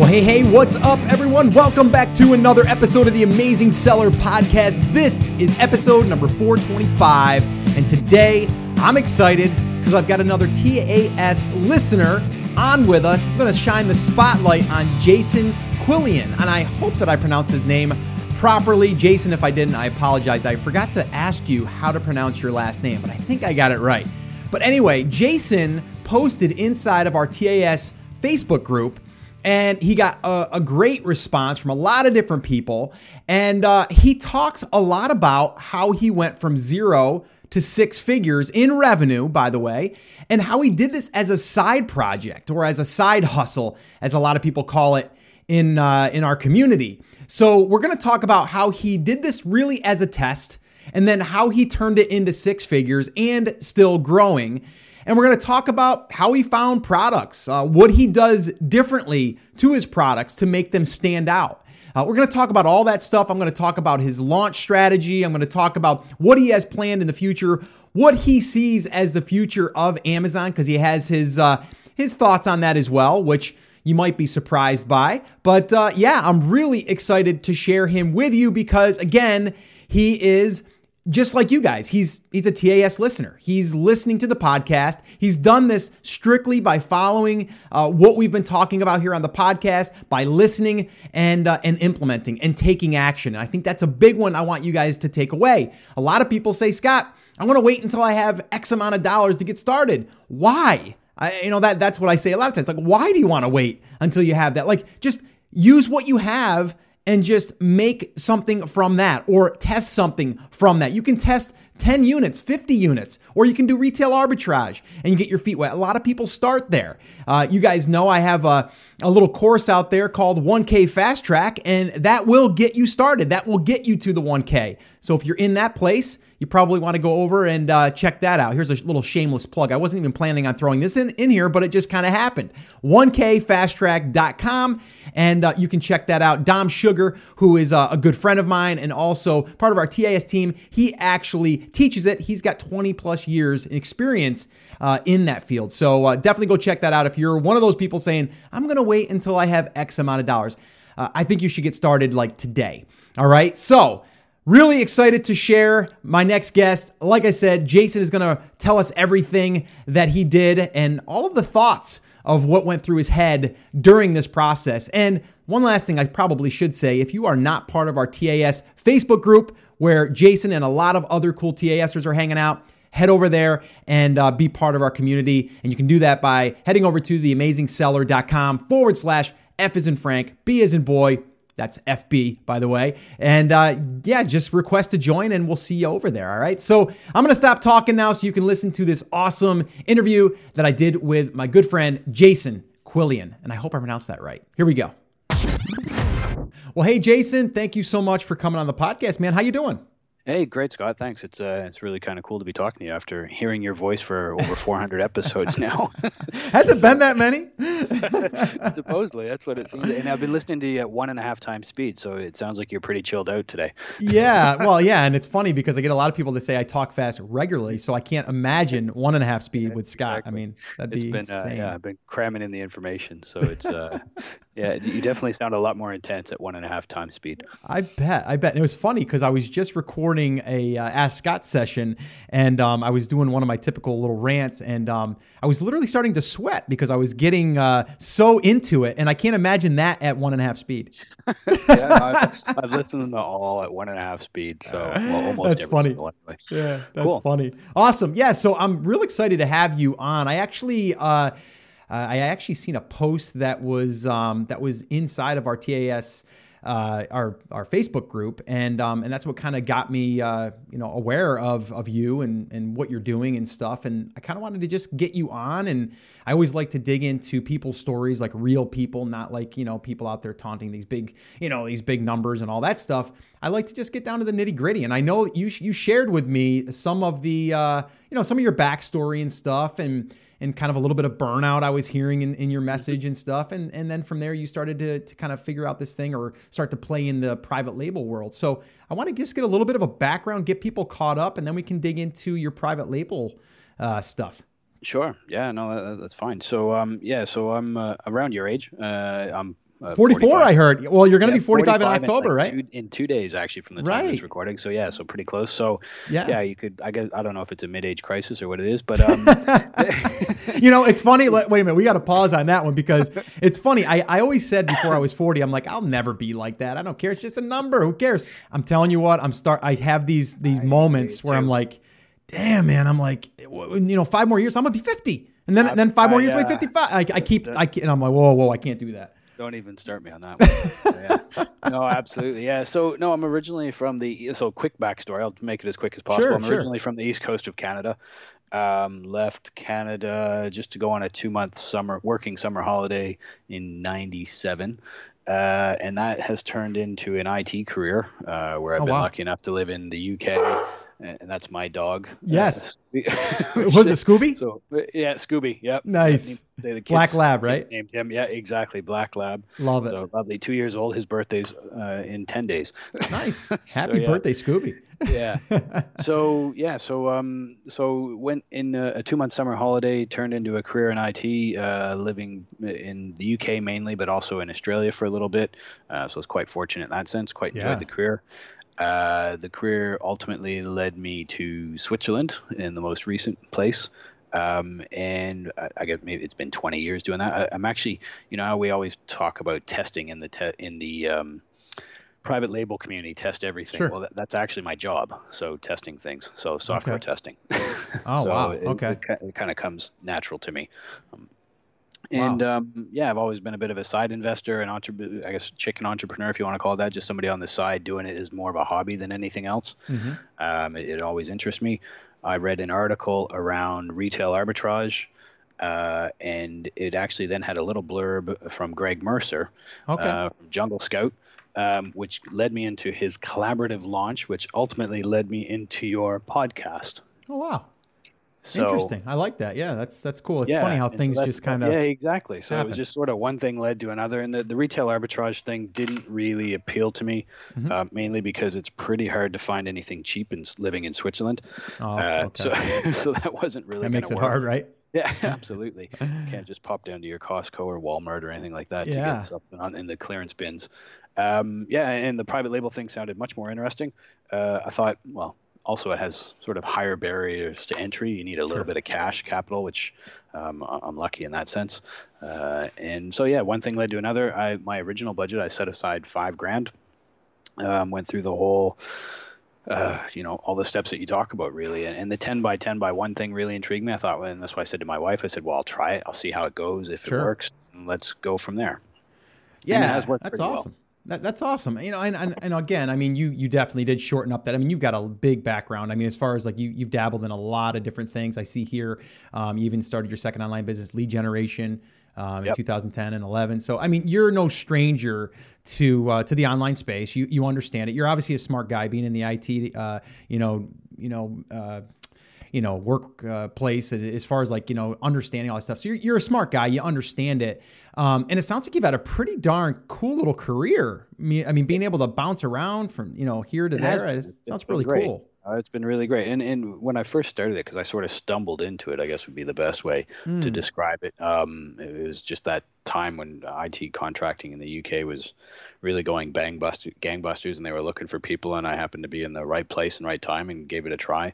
Well, hey, hey, what's up, everyone? Welcome back to another episode of the Amazing Seller Podcast. This is episode number 425, and today I'm excited because I've got another TAS listener on with us. I'm going to shine the spotlight on Jason Quillian, and I hope that I pronounced his name properly. Jason, if I didn't, I apologize. I forgot to ask you how to pronounce your last name, but I think I got it right. But anyway, Jason posted inside of our TAS Facebook group and he got a, a, great response from a lot of different people. And uh, he talks a lot about how he went from zero to six figures in revenue, by the way, and how he did this as a side project or as a side hustle, as a lot of people call it in uh, in our community. So we're going to talk about how he did this really as a test, and then how he turned it into six figures and still growing. And we're going to talk about how he found products, uh, what he does differently to his products to make them stand out. Uh, we're going to talk about all that stuff. I'm going to talk about his launch strategy. I'm going to talk about what he has planned in the future, what he sees as the future of Amazon, because he has his uh, his thoughts on that as well, which you might be surprised by. But uh, yeah, I'm really excited to share him with you because again, he is just like you guys, he's he's a TAS listener. He's listening to the podcast. He's done this strictly by following uh, what we've been talking about here on the podcast, by listening and uh, and implementing and taking action. And I think that's a big one. I want you guys to take away. A lot of people say, Scott, I want to wait until I have X amount of dollars to get started. Why? I, you know that that's what I say a lot of times. Like, why do you want to wait until you have that? Like, just use what you have and just make something from that or test something from that. You can test 10 units, 50 units, or you can do retail arbitrage and you get your feet wet. A lot of people start there. Uh, you guys know I have a, a little course out there called 1K Fast Track, and that will get you started. That will get you to the 1K. So if you're in that place, you probably want to go over and uh, check that out. Here's a little shameless plug. I wasn't even planning on throwing this in, in here, but it just kind of happened. 1kfasttrack.com, and uh, you can check that out. Dom Sugar, who is uh, a good friend of mine and also part of our TAS team, he actually teaches it. He's got 20 plus years in experience uh, in that field. So uh, definitely go check that out if you're one of those people saying, I'm going to wait until I have X amount of dollars. Uh, I think you should get started like today. All right. So, Really excited to share my next guest. Like I said, Jason is going to tell us everything that he did and all of the thoughts of what went through his head during this process. And one last thing I probably should say if you are not part of our TAS Facebook group where Jason and a lot of other cool TASers are hanging out, head over there and uh, be part of our community. And you can do that by heading over to theamazingseller.com forward slash F is in Frank, B is in boy, that's FB, by the way. And uh, yeah, just request to join and we'll see you over there. All right. So I'm going to stop talking now so you can listen to this awesome interview that I did with my good friend, Jason Quillian. And I hope I pronounced that right. Here we go. Well, hey, Jason, thank you so much for coming on the podcast, man. How you doing? Hey, great, Scott. Thanks. It's uh, it's really kind of cool to be talking to you after hearing your voice for over 400 episodes now. Has it so, been that many? supposedly, that's what it seems. And I've been listening to you at one and a half times speed, so it sounds like you're pretty chilled out today. yeah, well, yeah, and it's funny because I get a lot of people to say I talk fast regularly, so I can't imagine one and a half speed with Scott. Exactly. I mean, that'd it's be been, insane. Uh, yeah, I've been cramming in the information, so it's uh, yeah, you definitely sound a lot more intense at one and a half times speed. I bet. I bet. And it was funny because I was just recording a uh, Ask Scott session, and um, I was doing one of my typical little rants, and um, I was literally starting to sweat because I was getting uh, so into it, and I can't imagine that at one and a half speed. yeah, I've, I've, listened to all at one and a half speed, so well, that's funny. Anyway. Yeah, that's cool. funny. Awesome. Yeah, so I'm real excited to have you on. I actually. Uh, uh, I actually seen a post that was um, that was inside of our TAS uh, our our Facebook group, and um, and that's what kind of got me uh, you know aware of of you and and what you're doing and stuff. And I kind of wanted to just get you on, and I always like to dig into people's stories, like real people, not like you know people out there taunting these big you know these big numbers and all that stuff. I like to just get down to the nitty gritty, and I know you you shared with me some of the uh, you know some of your backstory and stuff, and and kind of a little bit of burnout I was hearing in, in your message and stuff. And, and then from there, you started to, to kind of figure out this thing or start to play in the private label world. So I want to just get a little bit of a background, get people caught up, and then we can dig into your private label uh, stuff. Sure. Yeah. No, that's fine. So, um, yeah. So I'm uh, around your age. Uh, I'm Uh, 44, I heard. Well, you're going to Yeah, be 45, in 45 October, like right? Two, in two days, actually, from the time of this recording. So yeah, so pretty close. So Yeah. yeah, you could. I guess I don't know if it's a mid-age crisis or what it is, but um, you know, it's funny. Let, wait a minute. We got to pause on that one because it's funny. I, I always said before I was 40, I'm like, I'll never be like that. I don't care. It's just a number. Who cares? I'm telling you what, I'm start. I have these these moments where I'm like, damn, man. I'm like, you know, five more years, I'm gonna be 50. And then, then five more I, years, I'm uh, 55. I, I keep, I keep, and I'm like, whoa, whoa, I can't do that. Don't even start me on that one. yeah. No, absolutely. Yeah. So no, I'm originally from the so quick backstory. I'll make it as quick as possible. Sure, I'm sure. originally from the east coast of Canada. Um, left Canada just to go on a two month summer working summer holiday in '97. Uh, and that has turned into an IT career uh, where I've Oh, been wow. lucky enough to live in the UK, and that's my dog. Yes. Uh, Was it Scooby? So yeah, Scooby. Yep. Nice. They- the Black Lab, right? Named him. Yeah, exactly. Black Lab. Love it. So lovely. Two years old. His birthday's uh, in ten days. nice. So, Happy yeah. birthday, Scooby. Yeah. so yeah. So um. So went in a, a two month summer holiday turned into a career in IT, uh, living in the UK mainly, but also in Australia for a little bit. Uh, so I was quite fortunate in that sense. Quite enjoyed Yeah. the career. Uh, the career ultimately led me to Switzerland in the most recent place. Um, and I, I guess maybe it's been 20 years doing that. I, I'm actually, you know, we always talk about testing in the te- in the um, private label community, test everything. Sure. Well, that, that's actually my job. So testing things. So software Okay. testing. Oh, so wow. It, Okay. It, it kind of comes natural to me. Um, Wow. and um, yeah, I've always been a bit of a side investor, and entrepreneur, I guess chicken entrepreneur, if you want to call it that, just somebody on the side doing it is more of a hobby than anything else. Mhm. Um, it, it always interests me. I read an article around retail arbitrage, uh, and it actually then had a little blurb from Greg Mercer Okay. uh, from Jungle Scout, um, which led me into his collaborative launch, which ultimately led me into your podcast. oh, wow. So, Interesting. I like that. Yeah, that's that's cool. It's yeah, funny how so things just kind of. yeah exactly so it was just sort of one thing led to another and the, the retail arbitrage thing didn't really appeal to me Mhm. uh, mainly because it's pretty hard to find anything cheap in living in switzerland Oh, uh, okay. so so that wasn't really that makes it work. hard, right? yeah absolutely you can't just pop down to your costco or walmart or anything like that to Yeah. get something on in the clearance bins um, yeah and the private label thing sounded much more interesting uh, i thought well also it has sort of higher barriers to entry. You need a little Sure. bit of cash capital which um, i'm lucky in that sense. Uh, and so yeah one thing led to another. I my original budget i set aside five grand. Um, went through the whole uh, you know all the steps that you talk about really. And, and the 10 by 10 by 1 thing really intrigued me. I thought and that's why i said to my wife i said well i'll try it. I'll see how it goes. If Sure. it works let's go from there. Yeah, that's awesome well. That, that's awesome. You know, and, and, and again, I mean, you you definitely did shorten up that. I mean, you've got a big background. I mean, as far as like you you've dabbled in a lot of different things. I see here, um, you even started your second online business, lead generation, um, in 2010 and 11. So I mean, you're no stranger to uh, to the online space. You you understand it. You're obviously a smart guy, being in the IT, uh, you know, you know. Uh, you know, workplace as far as like, you know, understanding all that stuff. So you're, you're a smart guy. You understand it. Um, and it sounds like you've had a pretty darn cool little career. I mean, I mean being able to bounce around from, you know, here to It there sounds really great. cool. Uh, it's been really great. And and when I first started it, because I sort of stumbled into it, I guess would be the best way to Mm. describe it. Um, it was just that time when IT contracting in the UK was really going bang buster, gangbusters, and they were looking for people, and I happened to be in the right place and right time and gave it a try.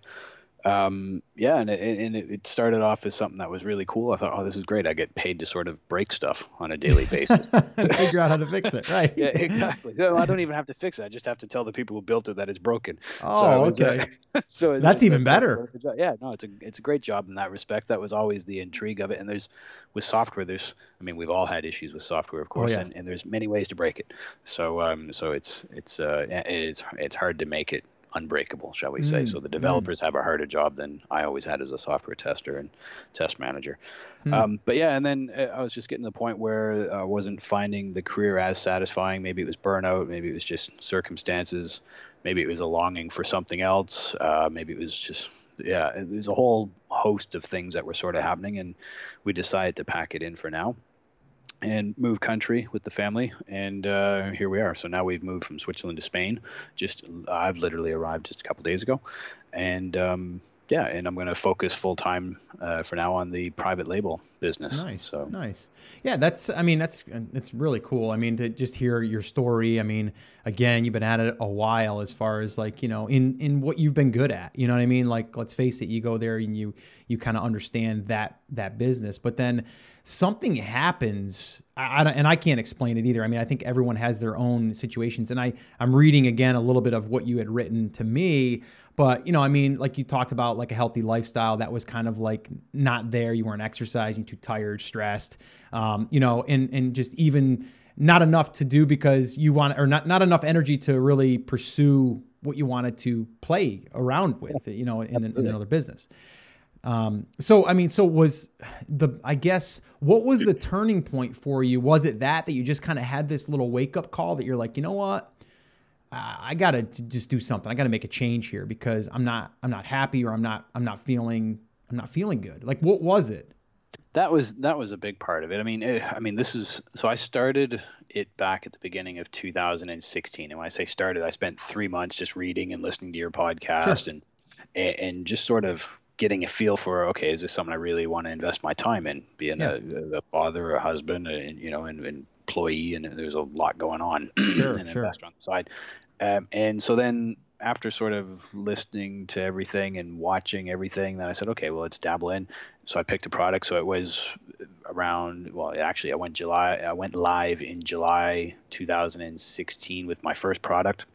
Um, yeah, and it, and it started off as something that was really cool. I thought, oh, this is great. I get paid to sort of break stuff on a daily basis. figure out how to fix it. Right. yeah, exactly. No, I don't even have to fix it. I just have to tell the people who built it that it's broken. Oh, uh, okay. so That's even better. Yeah, no, it's a it's a great job in that respect. That was always the intrigue of it. And there's with software, there's I mean, we've all had issues with software, of course, Oh, yeah. and, and there's many ways to break it. So um, so it's it's uh it's it's hard to make it unbreakable, shall we say? Mm, so the mm. developers have a harder job than I always had as a software tester and test manager. Hmm. Um, but yeah, and then uh, I was just getting to the point where I wasn't finding the career as satisfying. Maybe it was burnout. Maybe it was just circumstances. Maybe it was a longing for something else. Uh, maybe it was just yeah. There's a whole host of things that were sort of happening, and we decided to pack it in for now and move country with the family and uh, here we are. So now we've moved from switzerland to spain. Just i've literally arrived just a couple days ago. And um, yeah, and I'm going to focus full time uh, for now on the private label business. Nice, so nice. Yeah, that's. I mean, that's it's really cool. I mean, to just hear your story. I mean, again, you've been at it a while, as far as like you know, in in what you've been good at. You know what I mean? Like, let's face it, you go there and you you kind of understand that that business, but then something happens I, I, and I can't explain it either. I mean, I think everyone has their own situations, and I I'm reading again a little bit of what you had written to me, but you know, I mean, like you talked about like a healthy lifestyle that was kind of like not there. You weren't exercising, too tired, stressed, um, you know, and and just even not enough to do because you want or not not enough energy to really pursue what you wanted to play around with, you know, in, in another business. Um, so I mean, so was the I guess what was the turning point for you? Was it that that you just kind of had this little wake up call that you're like, you know what, I gotta just do something. I gotta make a change here because I'm not I'm not happy or I'm not I'm not feeling I'm not feeling good. Like what was it? That was that was a big part of it. I mean, it, eh, I mean, this is so I started it back at the beginning of 2016, and when I say started, I spent three months just reading and listening to your podcast sure. and and just sort of getting a feel for okay is this something i really want to invest my time in being yeah. a, a, father a husband and you know an employee and there's a lot going on sure, and sure. investor on the side. Um, and so then after sort of listening to everything and watching everything then i said okay well let's dabble in. So i picked a product. So it was around well actually i went july i went live in july 2016 with my first product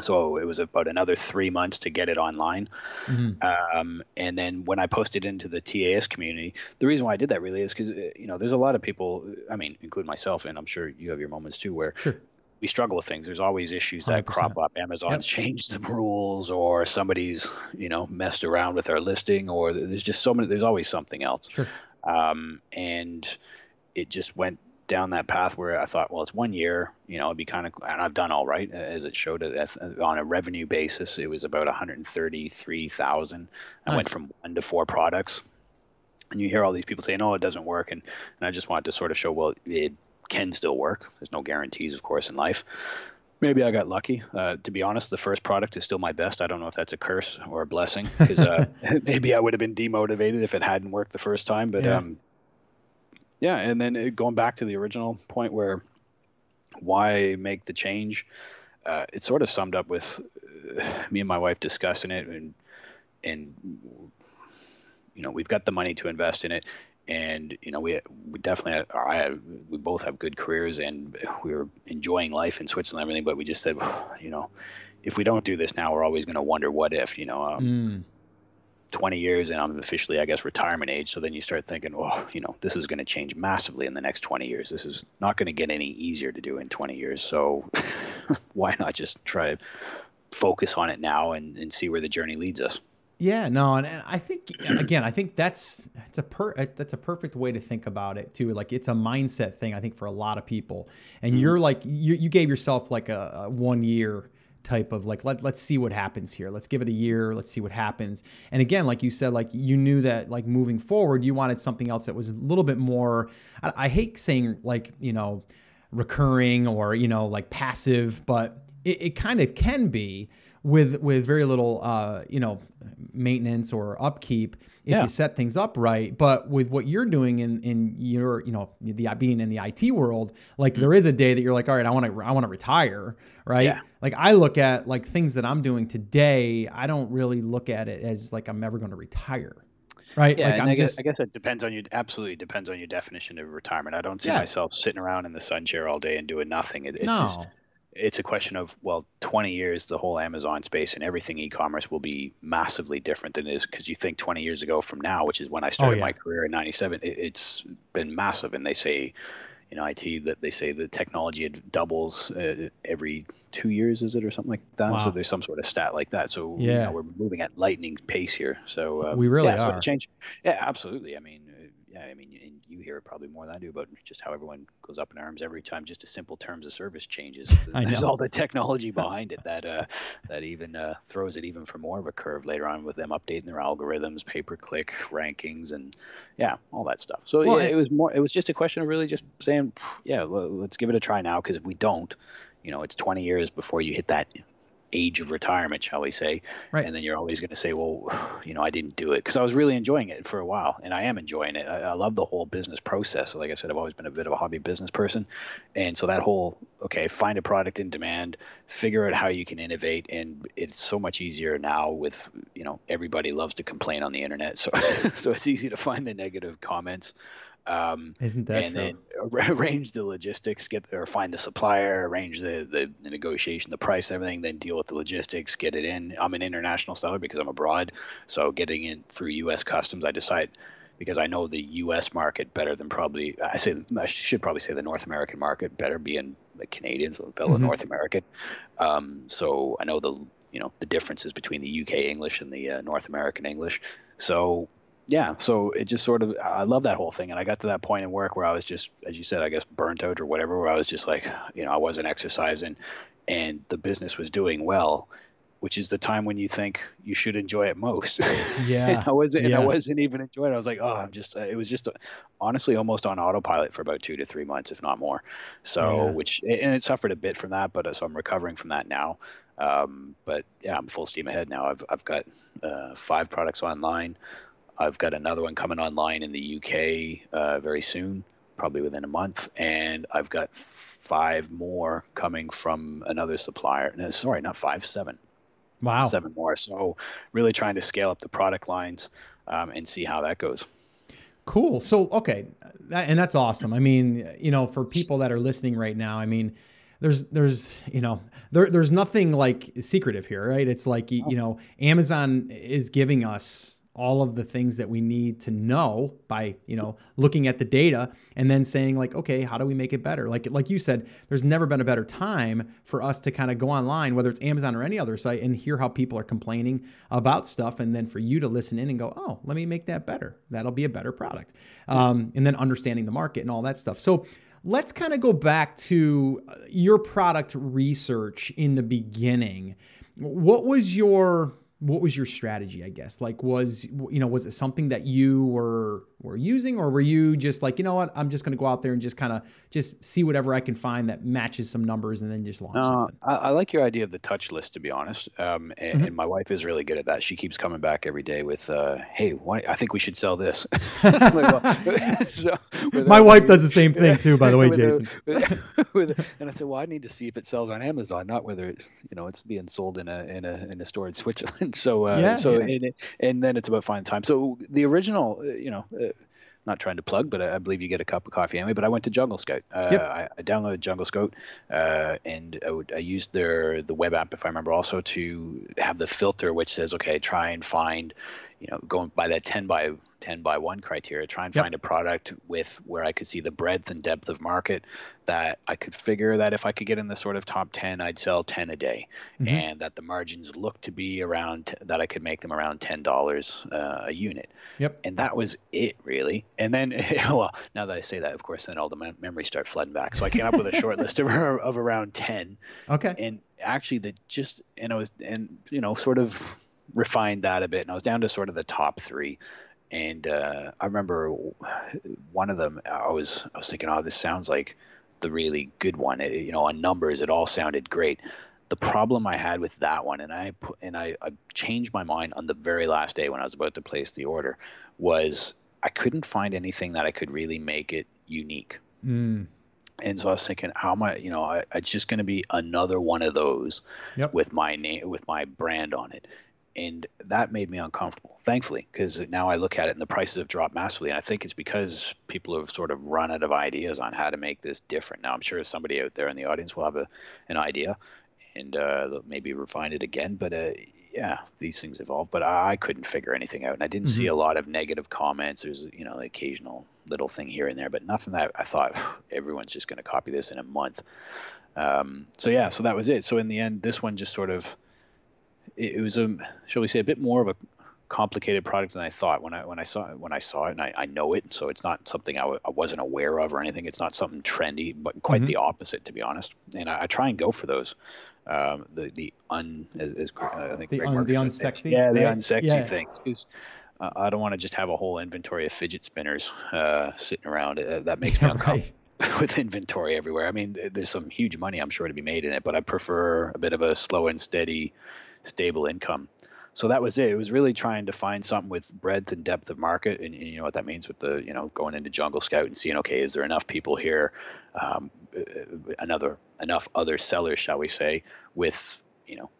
so it was about another three months to get it online. Mm-hmm. Um, and then when I posted into the TAS community, the reason why I did that really is because uh, you know there's a lot of people. I mean, include myself, and I'm sure you have your moments too, where sure. we struggle with things. There's always issues that 100%. crop up. Amazon's yep. changed the rules, or somebody's you know messed around with our listing, or there's just so many. There's always something else. Sure. Um, and it just went down that path where I thought, well, it's one year, you know, it'd be kind of, and I've done all right as it showed on a revenue basis. It was about 133,000. I went from one to four products, and you hear all these people saying, "Oh, it doesn't work," and and I just wanted to sort of show, well, it can still work. There's no guarantees, of course, in life. Maybe I got lucky. Uh, to be honest, the first product is still my best. I don't know if that's a curse or a blessing because uh, maybe I would have been demotivated if it hadn't worked the first time. But yeah. um, yeah, and then it, going back to the original point where why make the change, uh, sort of summed up with uh, me and my wife discussing it, and and you know we've got the money to invest in it, and you know we we definitely I we both have good careers and we are enjoying life in Switzerland and everything, but we just said, you know, if we don't do this now, we're always going to wonder what if, you know. Um, mm 20 years and I'm officially, I guess, retirement age. So then you start thinking, well, you know, this is going to change massively in the next 20 years. This is not going to get any easier to do in 20 years. So why not just try to focus on it now and, and see where the journey leads us? Yeah, no, and, and I think again, I think that's it's a per that's a perfect way to think about it too. Like it's a mindset thing, I think, for a lot of people. And mm-hmm. you're like you, you gave yourself like a, a one year type of like let, let's see what happens here. Let's give it a year. Let's see what happens. And again like you said like you knew that like moving forward you wanted something else that was a little bit more I, I hate saying like you know recurring or you know like passive but it, it kind of can be with with very little uh, you know maintenance or upkeep if yeah. you set things up right. But with what you're doing in in your you know the being in the IT world, like mm-hmm. there is a day that you're like, all right, I want to I want to retire, right? Yeah. Like I look at like things that I'm doing today, I don't really look at it as like I'm ever going to retire. Right. Yeah, like I'm I guess, just, I guess it depends on you. Absolutely depends on your definition of retirement. I don't see yeah. myself sitting around in the sun chair all day and doing nothing. It, it's no. just it's a question of well 20 years the whole amazon space and everything e-commerce will be massively different than it is because you think 20 years ago from now which is when i started oh, yeah. my career in 97 it, it's been massive. And they say know it that they say the technology doubles uh, every two years is it or something like that? Wow. so there's some sort of stat like that. So yeah. you know, we're moving at lightning pace here. So um, we really yeah, are. change yeah absolutely. I mean yeah, I mean, you hear it probably more than I do, but just how everyone goes up in arms every time just a simple terms of service changes. I know all the technology behind it that uh, that even uh, throws it even for more of a curve later on with them updating their algorithms, pay per click rankings, and yeah, all that stuff. So well, yeah, it, it was more. It was just a question of really just saying, yeah, let's give it a try now because if we don't, you know, it's 20 years before you hit that age of retirement, shall we say? Right. And then you're always going to say, well, you know, I didn't do it because I was really enjoying it for a while, and I am enjoying it. I, I love the whole business process. Like I said, I've always been a bit of a hobby business person, and so that whole okay, find a product in demand, figure out how you can innovate, and it's so much easier now with you know everybody loves to complain on the internet, so so it's easy to find the negative comments. Um, Isn't that and true? then arrange the logistics, get or find the supplier, arrange the, the, the negotiation, the price, everything, then deal with the logistics, get it in. I'm an international seller because I'm abroad, so getting it through U.S. customs, I decide because I know the U.S. market better than probably I say I should probably say the North American market better being the Canadians, fellow mm-hmm. North American. Um, so I know the you know the differences between the UK English and the uh, North American English. So yeah, so it just sort of I love that whole thing, and I got to that point in work where I was just, as you said, I guess burnt out or whatever, where I was just like, you know, I wasn't exercising, and the business was doing well, which is the time when you think you should enjoy it most. Yeah, I wasn't, yeah. and I wasn't even enjoying it. I was like, oh, I'm just, it was just honestly almost on autopilot for about two to three months, if not more. So, yeah. which and it suffered a bit from that, but uh, so I'm recovering from that now. Um, but yeah, I'm full steam ahead now. I've I've got uh, five products online. I've got another one coming online in the UK uh, very soon, probably within a month, and I've got five more coming from another supplier. No, sorry, not five, seven. Wow, seven more. So really trying to scale up the product lines um, and see how that goes. Cool. So okay, that, and that's awesome. I mean, you know, for people that are listening right now, I mean there's there's you know there there's nothing like secretive here right it's like you, you know amazon is giving us all of the things that we need to know by you know looking at the data and then saying like okay how do we make it better? Like like you said there's never been a better time for us to kind of go online whether it's amazon or any other site and hear how people are complaining about stuff and then for you to listen in and go oh let me make that better. That'll be a better product. Um, and then understanding the market and all that stuff. So let's kind of go back to uh, your product research in the beginning. What was your what was your strategy i guess? Like was you know was it something that you were were using or were you just like you know what i'm just going to go out there and just kind of just see whatever i can find that matches some numbers and then just launch uh, I, I, like your idea of the touch list to be honest um, and, mm-hmm. and, my wife is really good at that she keeps coming back every day with uh, hey why, i think we should sell this so, my wife does the same thing too by the way jason and i said well i need to see if it sells on amazon not whether it, you know it's being sold in a in a in a store in switzerland so uh, yeah, so yeah. And, and, then it's about finding time. So the original, uh, you know. Not trying to plug, but I, I, believe you get a cup of coffee anyway. But I went to Jungle Scout. Uh, yep. I, I, downloaded Jungle Scout, uh, and I, would, I, used their the web app, if I remember, also to have the filter which says, okay, try and find, you know, going by that ten by 10 by 1 criteria try and yep. find a product with where i could see the breadth and depth of market that i could figure that if i could get in the sort of top 10 i'd sell 10 a day. Mm-hmm. and that the margins look to be around that i could make them around $10 uh, a unit. Yep. And that was it really. And then well now that i say that of course then all the mem- memories start flooding back. So i came up with a short list of, of around 10 okay. And actually the just and i was and you know sort of refined that a bit and i was down to sort of the top three and uh, I remember one of them. I was I was thinking, oh, this sounds like the really good one. It, you know, on numbers, it all sounded great. The problem I had with that one, and I put, and I, I changed my mind on the very last day when I was about to place the order, was I couldn't find anything that I could really make it unique. Mm. And so I was thinking, how am I? You know, I, it's just going to be another one of those yep. with my name, with my brand on it and that made me uncomfortable thankfully because now i look at it and the prices have dropped massively and i think it's because people have sort of run out of ideas on how to make this different. Now i'm sure somebody out there in the audience will have a, an idea and uh, maybe refine it again but uh, yeah these things evolve but I, I, couldn't figure anything out and i didn't mm-hmm. see a lot of negative comments. There's you know the occasional little thing here and there but nothing that i thought everyone's just going to copy this in a month. Um, so yeah so that was it. So in the end this one just sort of it, it was a shall we say a bit more of a complicated product than I thought when I when I saw it, when I saw it and I, I know it. So it's not something I w- I wasn't aware of or anything. It's not something trendy but quite mm-hmm. the opposite to be honest. And I, I, try and go for those um, the the un as, uh, I think the, un, the unsexy yeah the unsexy yeah. things because uh, I don't want to just have a whole inventory of fidget spinners uh, sitting around. Uh, that makes me uncomfortable with inventory everywhere. I mean, there's some huge money I'm sure to be made in it, but I prefer a bit of a slow and steady, stable income. So that was it. It was really trying to find something with breadth and depth of market, and, and you know what that means with the you know going into Jungle Scout and seeing okay, is there enough people here, um, another enough other sellers, shall we say, with you know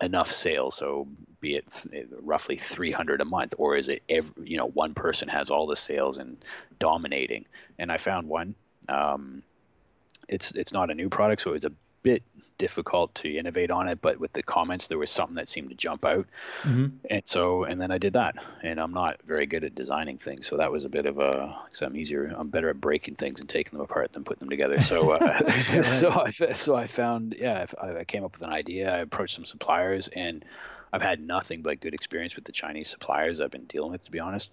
enough sales. So be it roughly 300 a month, or is it every, you know one person has all the sales and dominating? And I found one um, it's it's not a new product, so it was a bit difficult to innovate on it. But with the comments, there was something that seemed to jump out, mm-hmm. and so and then I did that. And I'm not very good at designing things, so that was a bit of a. Cause I'm easier. I'm better at breaking things and taking them apart than putting them together. So uh, so I so I found yeah I, I came up with an idea. I approached some suppliers and. I've had nothing but good experience with the Chinese suppliers I've been dealing with, to be honest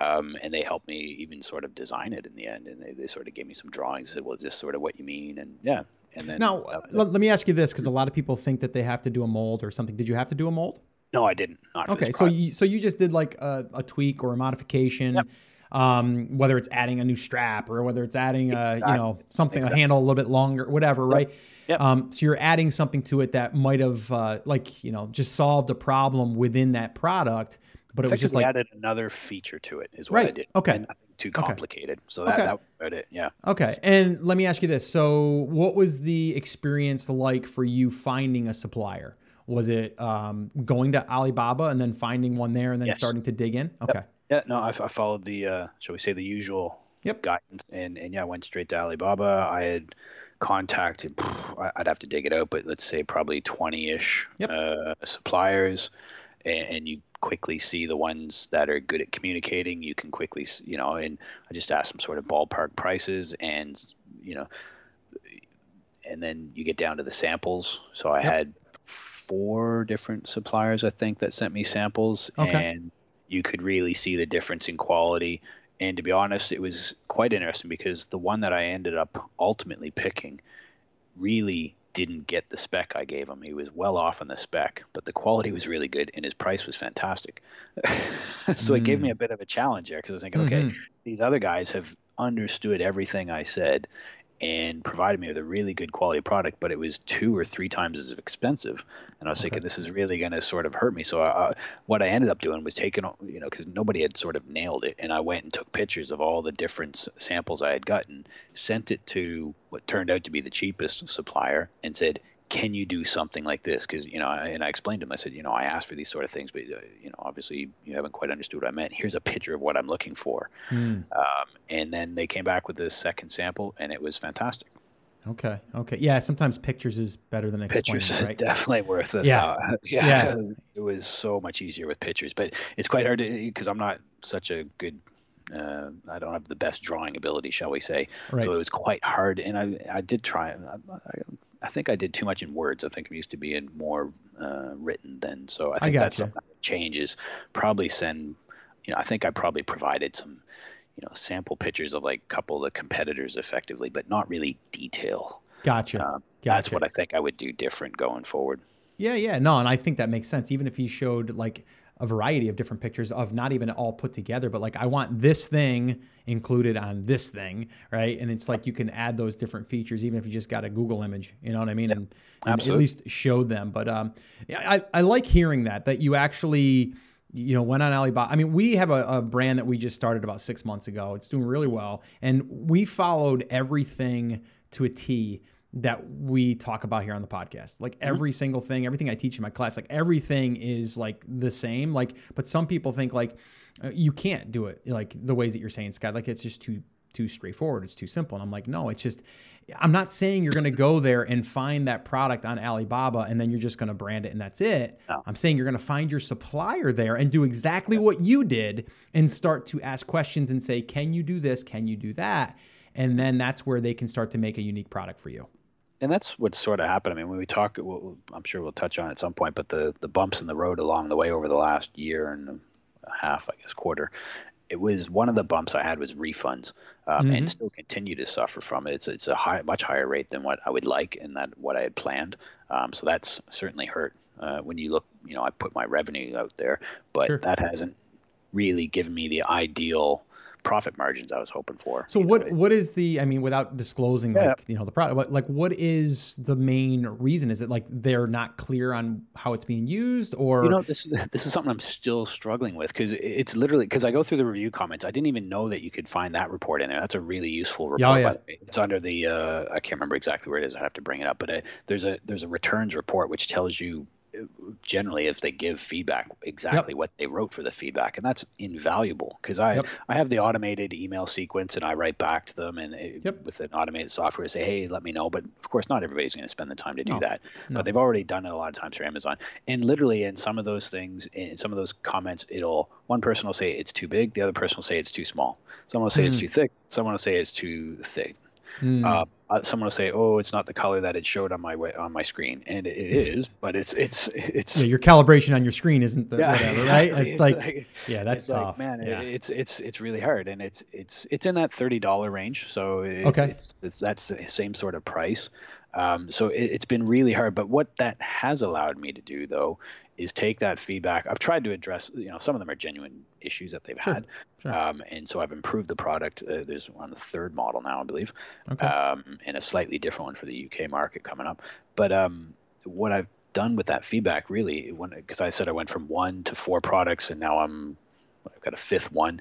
um, and they helped me even sort of design it in the end. And they, they sort of gave me some drawings. Said, "Well, is this sort of what you mean?" And yeah. And then now, uh, let, let me ask you this, because a lot of people think that they have to do a mold or something. Did you have to do a mold? No, I didn't. okay, so you so you just did like a, a tweak or a modification. Yep. Um, whether it's adding a new strap or whether it's adding a exactly. you know something exactly. a handle a little bit longer, whatever, right? Yep. Um, so you're adding something to it that might have uh, like you know just solved a problem within that product but it was just like added another feature to it is what right. I did. Right. Okay. And too complicated. Okay. So that, okay. that was about it. Yeah. Okay. And let me ask you this. So what was the experience like for you finding a supplier? Was it um, going to Alibaba and then finding one there and then yes. starting to dig in? Okay. Yep. Yeah, no, I, I followed the, uh, shall we say, the usual yep. guidance, and and yeah, I went straight to Alibaba. I had contacted, I'd have to dig it out, but let's say probably twenty ish yep. uh, suppliers, and, and, you quickly see the ones that are good at communicating. You can quickly, you know, and I just asked them sort of ballpark prices and, you know, and then you get down to the samples. So I yep. had four different suppliers, I think, that sent me samples, okay. and you could really see the difference in quality. And to be honest, it was quite interesting because the one that I ended up ultimately picking really didn't get the spec I gave him. He was well off on the spec, but the quality was really good and his price was fantastic. so mm. it gave me a mm. bit of a challenge there because I was thinking, mm-hmm. okay, these other guys have understood everything I said and provided me with a really good quality product, but it was two or three times as expensive. And I was okay. thinking, this is really going to sort of hurt me. So I, what I ended up doing was taking, you know, because nobody had sort of nailed it, and I went and took pictures of all the different samples I had gotten, sent it to what turned out to be the cheapest supplier, and said, can you do something like this? Because you know, and I explained to him. I said, you know, I asked for these sort of things, but uh, you know, obviously you haven't quite understood what I meant. Here's a picture of what I'm looking for. Mm. Um, and then they came back with the second sample, and it was fantastic. Okay. Okay. Yeah. Sometimes pictures is better than pictures. Is right? definitely worth it. Yeah. yeah. yeah. It was so much easier with pictures, but it's quite hard to because I'm not such a good. Uh, I don't have the best drawing ability, shall we say? Right. So it was quite hard, and I I did try. I, I, I think I did too much in words. I think I'm used to being more uh, written than so. I think I that's something that changes. Probably send, you know, I think I probably provided some, you know, sample pictures of like a couple of the competitors effectively, but not really detail. Gotcha. Uh, gotcha. That's what I think I would do different going forward. Yeah, yeah, no, and I think that makes sense. Even if he showed like a variety of different pictures of not even all put together, but like I want this thing included on this thing, right? And it's like you can add those different features even if you just got a Google image, you know what I mean? And, and at least show them. But um, I, I like hearing that that you actually you know went on Alibaba. I mean, we have a, a brand that we just started about six months ago. It's doing really well, and we followed everything to a T that we talk about here on the podcast. Like mm-hmm. every single thing, everything I teach in my class, like everything is like the same. Like, but some people think like uh, you can't do it like the ways that you're saying, Scott. Like it's just too too straightforward. It's too simple. And I'm like, no, it's just. I'm not saying you're going to go there and find that product on Alibaba and then you're just going to brand it and that's it. No. I'm saying you're going to find your supplier there and do exactly what you did and start to ask questions and say, can you do this? Can you do that? And then that's where they can start to make a unique product for you and that's what sort of happened. I mean, when we talk, we'll, I'm sure we'll touch on it at some point, but the the bumps in the road along the way over the last year and a half, I guess, quarter, it was one of the bumps I had was refunds, um, mm-hmm. and still continue to suffer from it. It's it's a high, much higher rate than what I would like and that what I had planned. Um, so that's certainly hurt. Uh, when you look, you know, I put my revenue out there, but sure. that hasn't really given me the ideal profit margins I was hoping for. So what know, what is the? I mean, without disclosing yeah. like you know the product, what, like what is the main reason? Is it like they're not clear on how it's being used, or you know this this is something I'm still struggling with because it's literally because I go through the review comments. I didn't even know that you could find that report in there. That's a really useful report. Yeah, yeah. It's under the uh, I can't remember exactly where it is. I have to bring it up, but uh, there's a there's a returns report which tells you generally if they give feedback exactly yep. what they wrote for the feedback and that's invaluable because i yep. i have the automated email sequence and i write back to them and it, yep. with an automated software say hey let me know but of course not everybody's going to spend the time to do no. that no. but they've already done it a lot of times for amazon and literally in some of those things in some of those comments it'll one person will say it's too big the other person will say it's too small someone will say mm. it's too thick someone will say it's too thick mm. uh, uh, someone will say, "Oh, it's not the color that it showed on my way, on my screen," and it is, but it's it's it's yeah, your calibration on your screen isn't the yeah, whatever, right? It's, it's like, like, yeah, that's tough. Like, man, yeah. it's it's it's really hard, and it's it's it's in that thirty dollar range, so it's, okay, it's, it's, that's the same sort of price. Um, so it, it's been really hard. But what that has allowed me to do, though, is take that feedback. I've tried to address, you know, some of them are genuine issues that they've sure, had, sure. Um, and so I've improved the product. Uh, there's on the third model now, I believe, okay. um, and a slightly different one for the UK market coming up. But um, what I've done with that feedback, really, because I said I went from one to four products, and now I'm I've got a fifth one,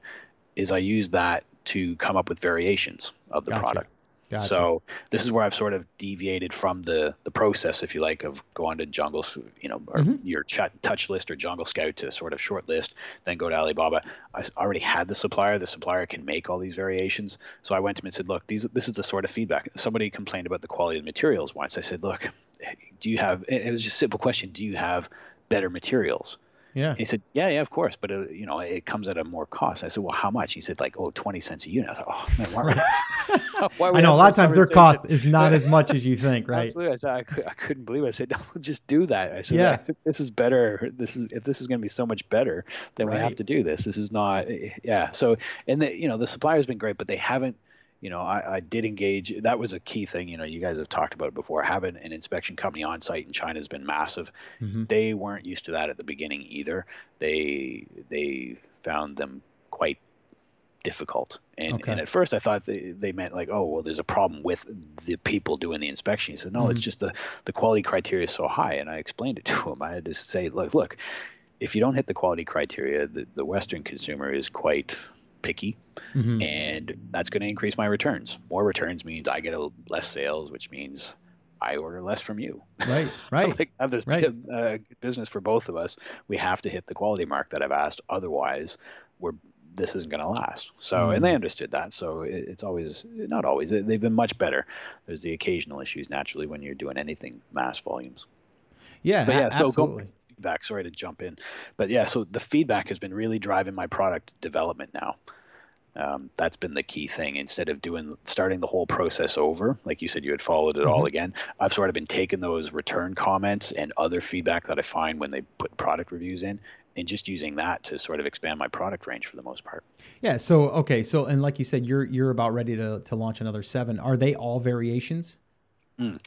is I use that to come up with variations of the gotcha. product. Gotcha. So this is where I've sort of deviated from the the process, if you like, of going to Jungle, you know, or mm-hmm. your ch- touch list or Jungle Scout to sort of short list, then go to Alibaba. I already had the supplier. The supplier can make all these variations. So I went to him and said, look, these this is the sort of feedback. Somebody complained about the quality of the materials once. I said, look, do you have? It was just a simple question. Do you have better materials? Yeah. he said, yeah, yeah, of course, but uh, you know, it comes at a more cost. I said, well, how much? He said, like, oh, 20 cents a unit. I thought, oh man, why, why I know a lot of times their cost is not as much as you think, right? Absolutely. I said, I, I couldn't believe it. I said, no, we'll just do that. I said, yeah. this is better. This is if this is going to be so much better, then right. we have to do this. This is not, yeah. So, and the, you know, the supplier's been great, but they haven't you know, I, I, did engage. That was a key thing. You know, you guys have talked about it before. Having an inspection company on site in China has been massive. Mm-hmm. They weren't used to that at the beginning either. They they found them quite difficult. And, okay. and at first I thought they, they meant like, oh, well, there's a problem with the people doing the inspection. He said, no, mm-hmm. it's just the, the quality criteria is so high. And I explained it to him. I had to say, look, look, if you don't hit the quality criteria, the, the Western consumer is quite picky, mm-hmm. and that's going to increase my returns. More returns means I get a less sales, which means I order less from you. Right, right. like have this right. uh, business for both of us. We have to hit the quality mark that I've asked. Otherwise, we're this isn't going to last. So, mm. and they understood that. So it, it's always not always. They've been much better. There's the occasional issues naturally when you're doing anything mass volumes. Yeah, but yeah. absolutely. So feedback. Sorry to jump in, but yeah, so the feedback has been really driving my product development now. Um, that's been the key thing. Instead of doing starting the whole process over, like you said, you had followed it mm-hmm. all again. I've sort of been taking those return comments and other feedback that I find when they put product reviews in, and just using that to sort of expand my product range for the most part. Yeah. So okay. So and like you said, you're you're about ready to to launch another seven. Are they all variations? Mm.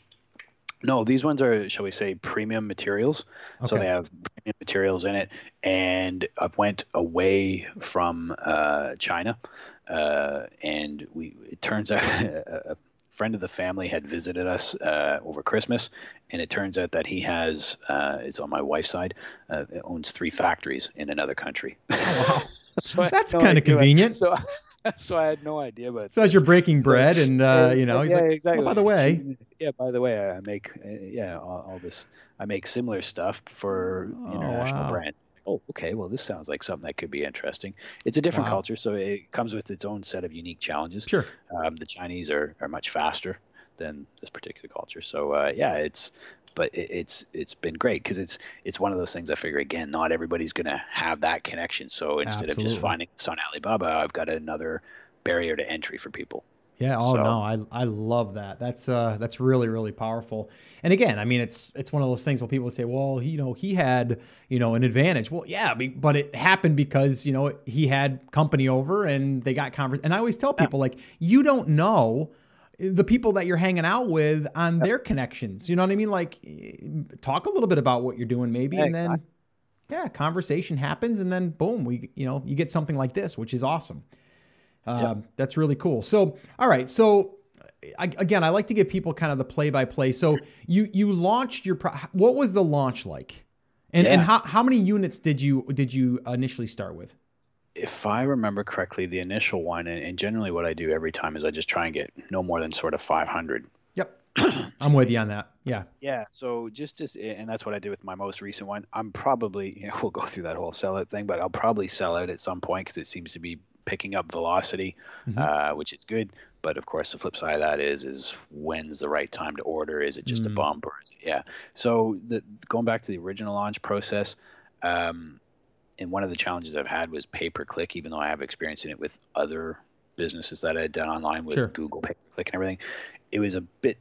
No, these ones are, shall we say, premium materials. Okay. So they have premium materials in it. And I went away from uh, China, uh, and we. It turns out a friend of the family had visited us uh, over Christmas, and it turns out that he has, uh, it's on my wife's side, uh, owns three factories in another country. Oh, wow. so That's kind of convenient. So, so I had no idea. But so as you're breaking bread, and uh, you know, yeah, like, exactly. Oh, by the way, yeah, by the way, I make uh, yeah all, all this. I make similar stuff for oh, international wow. brand. Oh, okay. Well, this sounds like something that could be interesting. It's a different wow. culture, so it comes with its own set of unique challenges. Sure. Um, the Chinese are, are much faster than this particular culture. So uh, yeah, it's but it, it's it's been great because it's it's one of those things I figure again, not everybody's gonna have that connection. So instead Absolutely. of just finding this on Alibaba, I've got another barrier to entry for people. Yeah. Oh so, no, I I love that. That's uh that's really really powerful. And again, I mean, it's it's one of those things where people say, well, he, you know, he had you know an advantage. Well, yeah, but it happened because you know he had company over and they got conversation. And I always tell people yeah. like, you don't know the people that you're hanging out with on their connections. You know what I mean? Like, talk a little bit about what you're doing, maybe, yeah, and then exactly. yeah, conversation happens, and then boom, we you know you get something like this, which is awesome. Um, That's really cool. So, all right. So, I, again, I like to give people kind of the play by play. So, you you launched your pro- what was the launch like, and and how how many units did you did you initially start with? If I remember correctly, the initial one, and, generally what I do every time is I just try and get no more than sort of 500. Yep, I'm with you on that. Yeah. Yeah, so just as, and that's what I did with my most recent one. I'm probably you know we'll go through that whole sell out thing, but I'll probably sell out at some point because it seems to be picking up velocity, uh, which is good. But of course, the flip side of that is is when's the right time to order? Is it just a bump or is it, yeah? So the going back to the original launch process. Um, and one of the challenges I've had was pay per click, even though I have experience in it with other businesses that I had done online with Sure. Google pay per click and everything. It was a bit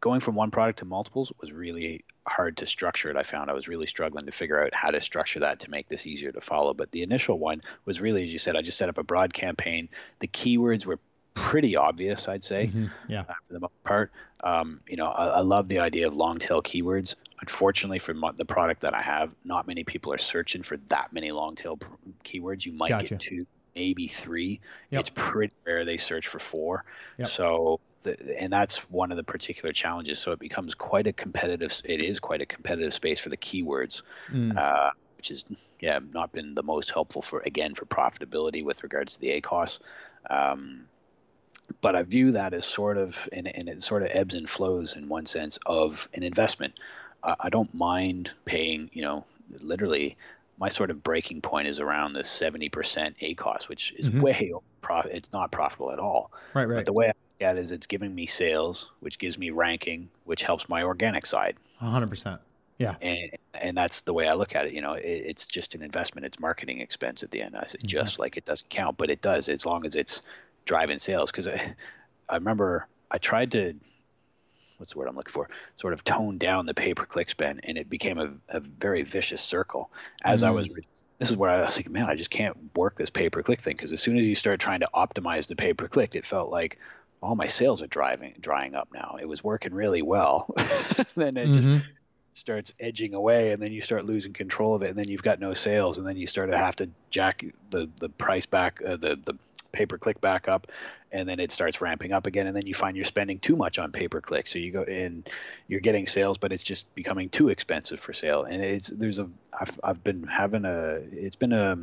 going from one product to multiples was really hard to structure it. I found I was really struggling to figure out how to structure that to make this easier to follow. But the initial one was really, as you said, I just set up a broad campaign. The keywords were pretty obvious, I'd say Mhm. Yeah. uh, for the most part. Um, you know, I, I love the idea of long tail keywords. Unfortunately, for mo- the product that I have, not many people are searching for that many long tail pr- keywords. You might Gotcha. get two, maybe three. Yep. It's pretty rare they search for four. Yep. So, the, and that's one of the particular challenges. So it becomes quite a competitive. It is quite a competitive space for the keywords, Mm. uh, which is yeah not been the most helpful for again for profitability with regards to the ACOS. Um, but I view that as sort of, and, and it sort of ebbs and flows in one sense of an investment. I, I don't mind paying, you know, literally my sort of breaking point is around the 70% A ACOS, which is Mhm. way over profit. It's not profitable at all. Right. Right, But the way I look at it is it's giving me sales, which gives me ranking, which helps my organic side. hundred percent. Yeah. And, and that's the way I look at it. You know, it, it's just an investment. It's marketing expense at the end. I say just like it doesn't count, but it does as long as it's driving sales. Because I, I remember I tried to, what's the word I'm looking for? Sort of tone down the pay per click spend, and it became a, a very vicious circle. As I was, this is where I was like, man, I just can't work this pay per click thing. Because as soon as you start trying to optimize the pay per click, it felt like all my sales are driving drying up now. It was working really well, then it just Mhm. Starts edging away and then you start losing control of it and then you've got no sales and then you start to have to jack the the price back uh, the the pay per click back up and then it starts ramping up again and then you find you're spending too much on pay per click so you go in you're getting sales but it's just becoming too expensive for sale. And it's there's a I've, I've been having a it's been a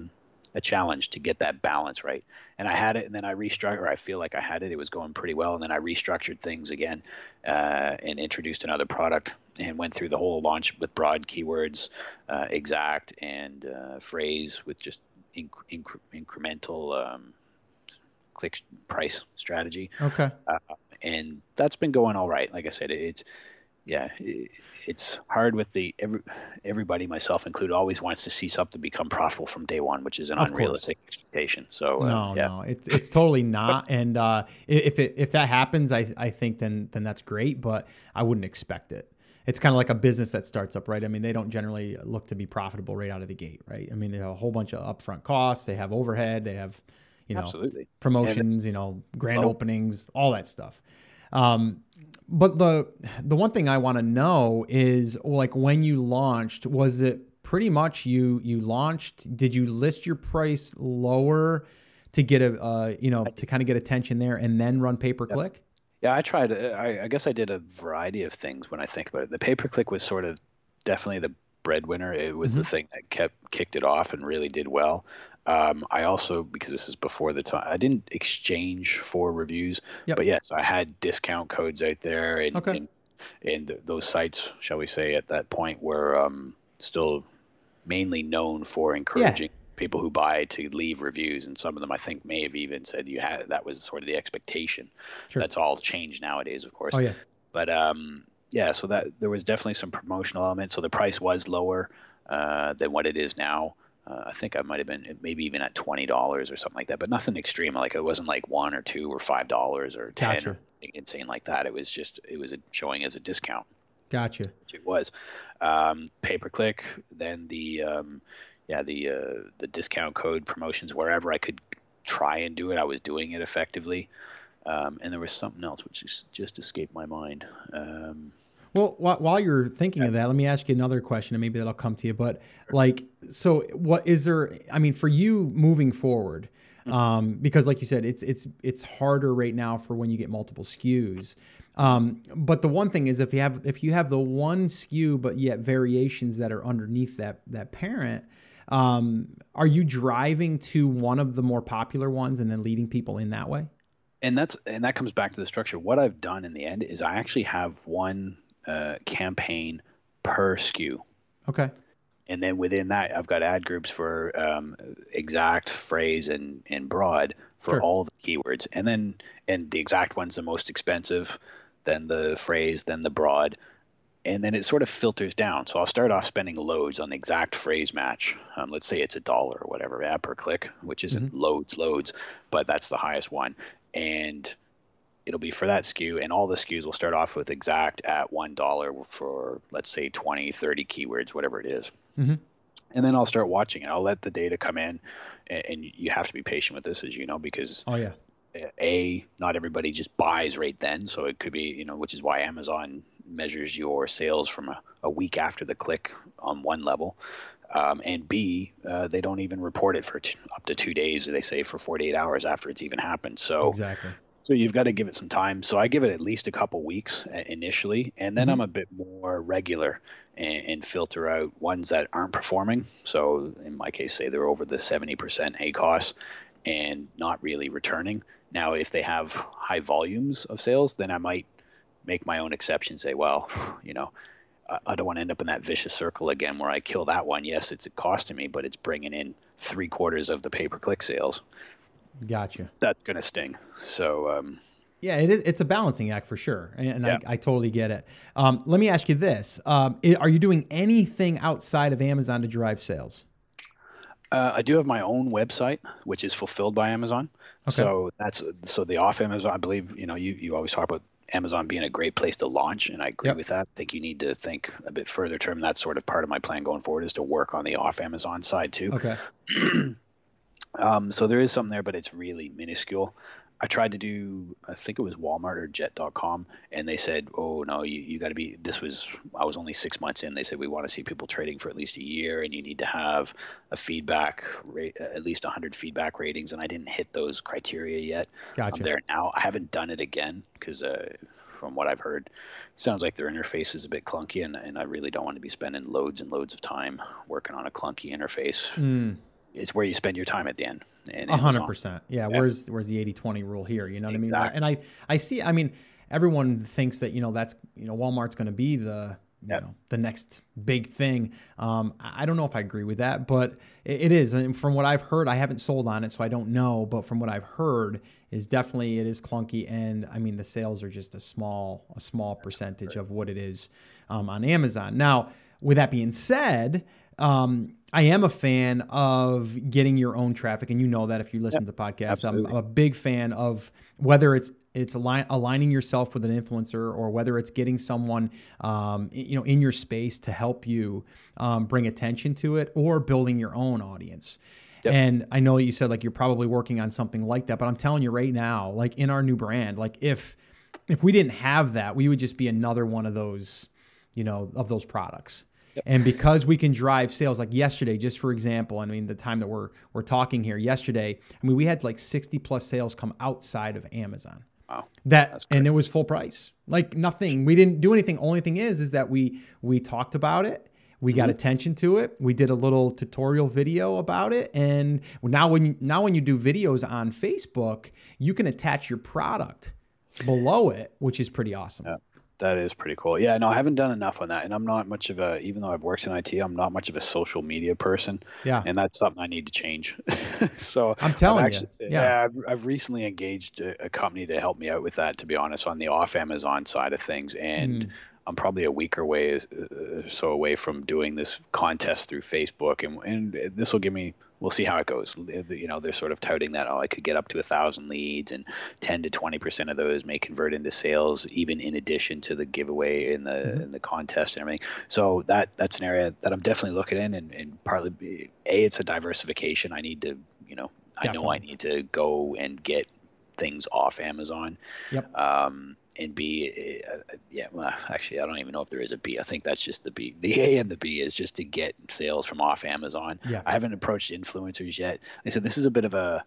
a challenge to get that balance right and I had it and then I restructured or I feel like I had it it was going pretty well and then I restructured things again uh, and introduced another product and went through the whole launch with broad keywords, uh, exact and uh, phrase with just inc- incre- incremental um, click price strategy, Okay. and that's been going all right. Like I said, it, it's yeah, it's hard with the every everybody, myself included, always wants to see something become profitable from day one, which is an Of course. unrealistic expectation. So uh, No, yeah. no, it's it's totally not. And uh, if it if that happens, I I think then then that's great, but I wouldn't expect it. It's kind of like a business that starts up, right? I mean, they don't generally look to be profitable right out of the gate, right? I mean, they have a whole bunch of upfront costs. They have overhead. They have, you know, Absolutely. promotions, you know, grand Oh. openings, all that stuff. Um, but the the one thing I want to know is like when you launched, was it pretty much you you launched? Did you list your price lower to get a uh, you know to kind of get attention there, and then run pay per click? Yeah, I tried. uh, I, I guess I did a variety of things when I think about it. The pay per click was sort of definitely the breadwinner. It was the thing that kept kicked it off and really did well. Um, I also because this is before the time, I didn't exchange for reviews, Yep. but yes, I had discount codes out there, and Okay. and, and th- those sites, shall we say, at that point were um, still mainly known for encouraging people who buy to leave reviews, and some of them I think may have even said you had that was sort of the expectation. Sure. That's all changed nowadays, of course. Oh yeah, But um, yeah, so that there was definitely some promotional elements. So the price was lower uh, than what it is now. Uh, I think I might have been maybe even at twenty dollars or something like that, but nothing extreme. Like it wasn't like one or two or five dollars or ten Gotcha. or anything insane like that. It was just it was a, showing as a discount. gotcha. It was um, pay per click. Then the um, yeah the uh, the discount code promotions wherever I could try and do it. I was doing it effectively. Um, and there was something else which just, just escaped my mind. Um, Well, while, while you're thinking of that, let me ask you another question, and maybe that'll come to you. But like, so what is there? I mean, for you moving forward, um, because like you said, it's it's it's harder right now for when you get multiple SKUs. Um, but the one thing is if you have if you have the one SKU but yet variations that are underneath that that parent, um, are you driving to one of the more popular ones and then leading people in that way? And that's and that comes back to the structure. What I've done in the end is I actually have one uh, campaign per SKU. Okay and then within that i've got ad groups for um, exact phrase and, and broad for sure. all the keywords and then and the exact one's the most expensive then the phrase then the broad and then it sort of filters down so i'll start off spending loads on the exact phrase match um, let's say it's a dollar or whatever ad per click which isn't mm-hmm. loads loads but that's the highest one and it'll be for that SKU, and all the SKUs will start off with exact at one dollar for let's say 20, 30 keywords, whatever it is. Mm-hmm. And then I'll start watching it. I'll let the data come in, and, and you have to be patient with this, as you know, because oh yeah, a not everybody just buys right then, so it could be you know, which is why Amazon measures your sales from a, a week after the click on one level. Um, and B, uh, they don't even report it for t- up to two days. They say for 48 hours after it's even happened. So exactly. So you've got to give it some time. So I give it at least a couple weeks uh, initially, and then mm-hmm. I'm a bit more regular and, and, filter out ones that aren't performing. So in my case, say they're over the 70% ACOS and not really returning. Now, if they have high volumes of sales, then I might make my own exception. Say, well, you know, I don't want to end up in that vicious circle again where I kill that one. Yes, it's costing me, but it's bringing in three quarters of the pay per click sales. Gotcha. That's gonna sting. So. Um, yeah, it is. It's a balancing act for sure, and, yeah. I, I, totally get it. Um, let me ask you this: um, Are you doing anything outside of Amazon to drive sales? Uh, I do have my own website, which is fulfilled by Amazon. Okay. So that's so the off Amazon. I believe you know you you always talk about Amazon being a great place to launch, and I agree yep. with that. I think you need to think a bit further term. That's sort of part of my plan going forward is to work on the off Amazon side too. Okay. Um, so there is something there, but it's really minuscule. I tried to do, I think it was Walmart or Jet.com, and they said, "Oh no, you, you got to be." This was I was only six months in. They said we want to see people trading for at least a year, and you need to have a feedback rate, at least 100 feedback ratings. And I didn't hit those criteria yet. Gotcha. I'm there now. I haven't done it again because, uh, from what I've heard, sounds like their interface is a bit clunky, and, and I really don't want to be spending loads and loads of time working on a clunky interface. Mm it's where you spend your time at the end. A hundred percent. Yeah. Where's where's the 80-20 rule here? You know what exactly. I mean? And I I see. I mean, everyone thinks that you know that's you know Walmart's going to be the you yep. know the next big thing. Um, I don't know if I agree with that, but it, it is. And from what I've heard, I haven't sold on it, so I don't know. But from what I've heard, is definitely it is clunky, and I mean the sales are just a small a small percentage of what it is um, on Amazon. Now, with that being said. Um, I am a fan of getting your own traffic, and you know that if you listen to the podcast. I'm, I'm, a big fan of whether it's it's align, aligning yourself with an influencer or whether it's getting someone um, you know in your space to help you um, bring attention to it, or building your own audience. Yep. And I know you said like you're probably working on something like that, but I'm telling you right now, like in our new brand, like if if we didn't have that, we would just be another one of those, you know, of those products. And because we can drive sales, like yesterday, just for example, I mean, the time that we're we're talking here, yesterday, I mean, we had like 60 plus sales come outside of Amazon. Wow. That and it was full price. Like nothing. We didn't do anything. Only thing is, is that we we talked about it. We got mm-hmm. attention to it. We did a little tutorial video about it, and now when you, now when you do videos on Facebook, you can attach your product below it, which is pretty awesome. Yeah. That is pretty cool. Yeah, no, I haven't done enough on that, and I'm not much of a. Even though I've worked in IT, I'm not much of a social media person. Yeah, and that's something I need to change. so I'm telling actually, you, yeah, yeah I've, I've, recently engaged a, a, company to help me out with that. To be honest, on the off Amazon side of things, and mm. I'm probably a week away, uh, so away from doing this contest through Facebook, and and this will give me we'll see how it goes. You know, they're sort of touting that oh, I could get up to a thousand leads, and 10 to 20 percent of those may convert into sales, even in addition to the giveaway in the mm-hmm. in the contest and everything. So that that's an area that I'm definitely looking in, and, and partly a it's a diversification. I need to, you know, definitely. I know I need to go and get things off Amazon. Yep. Um, and B, uh, yeah, well, actually, I don't even know if there is a B. I think that's just the B. The A and the B is just to get sales from off Amazon. Yeah. I haven't approached influencers yet. I said this is a bit of a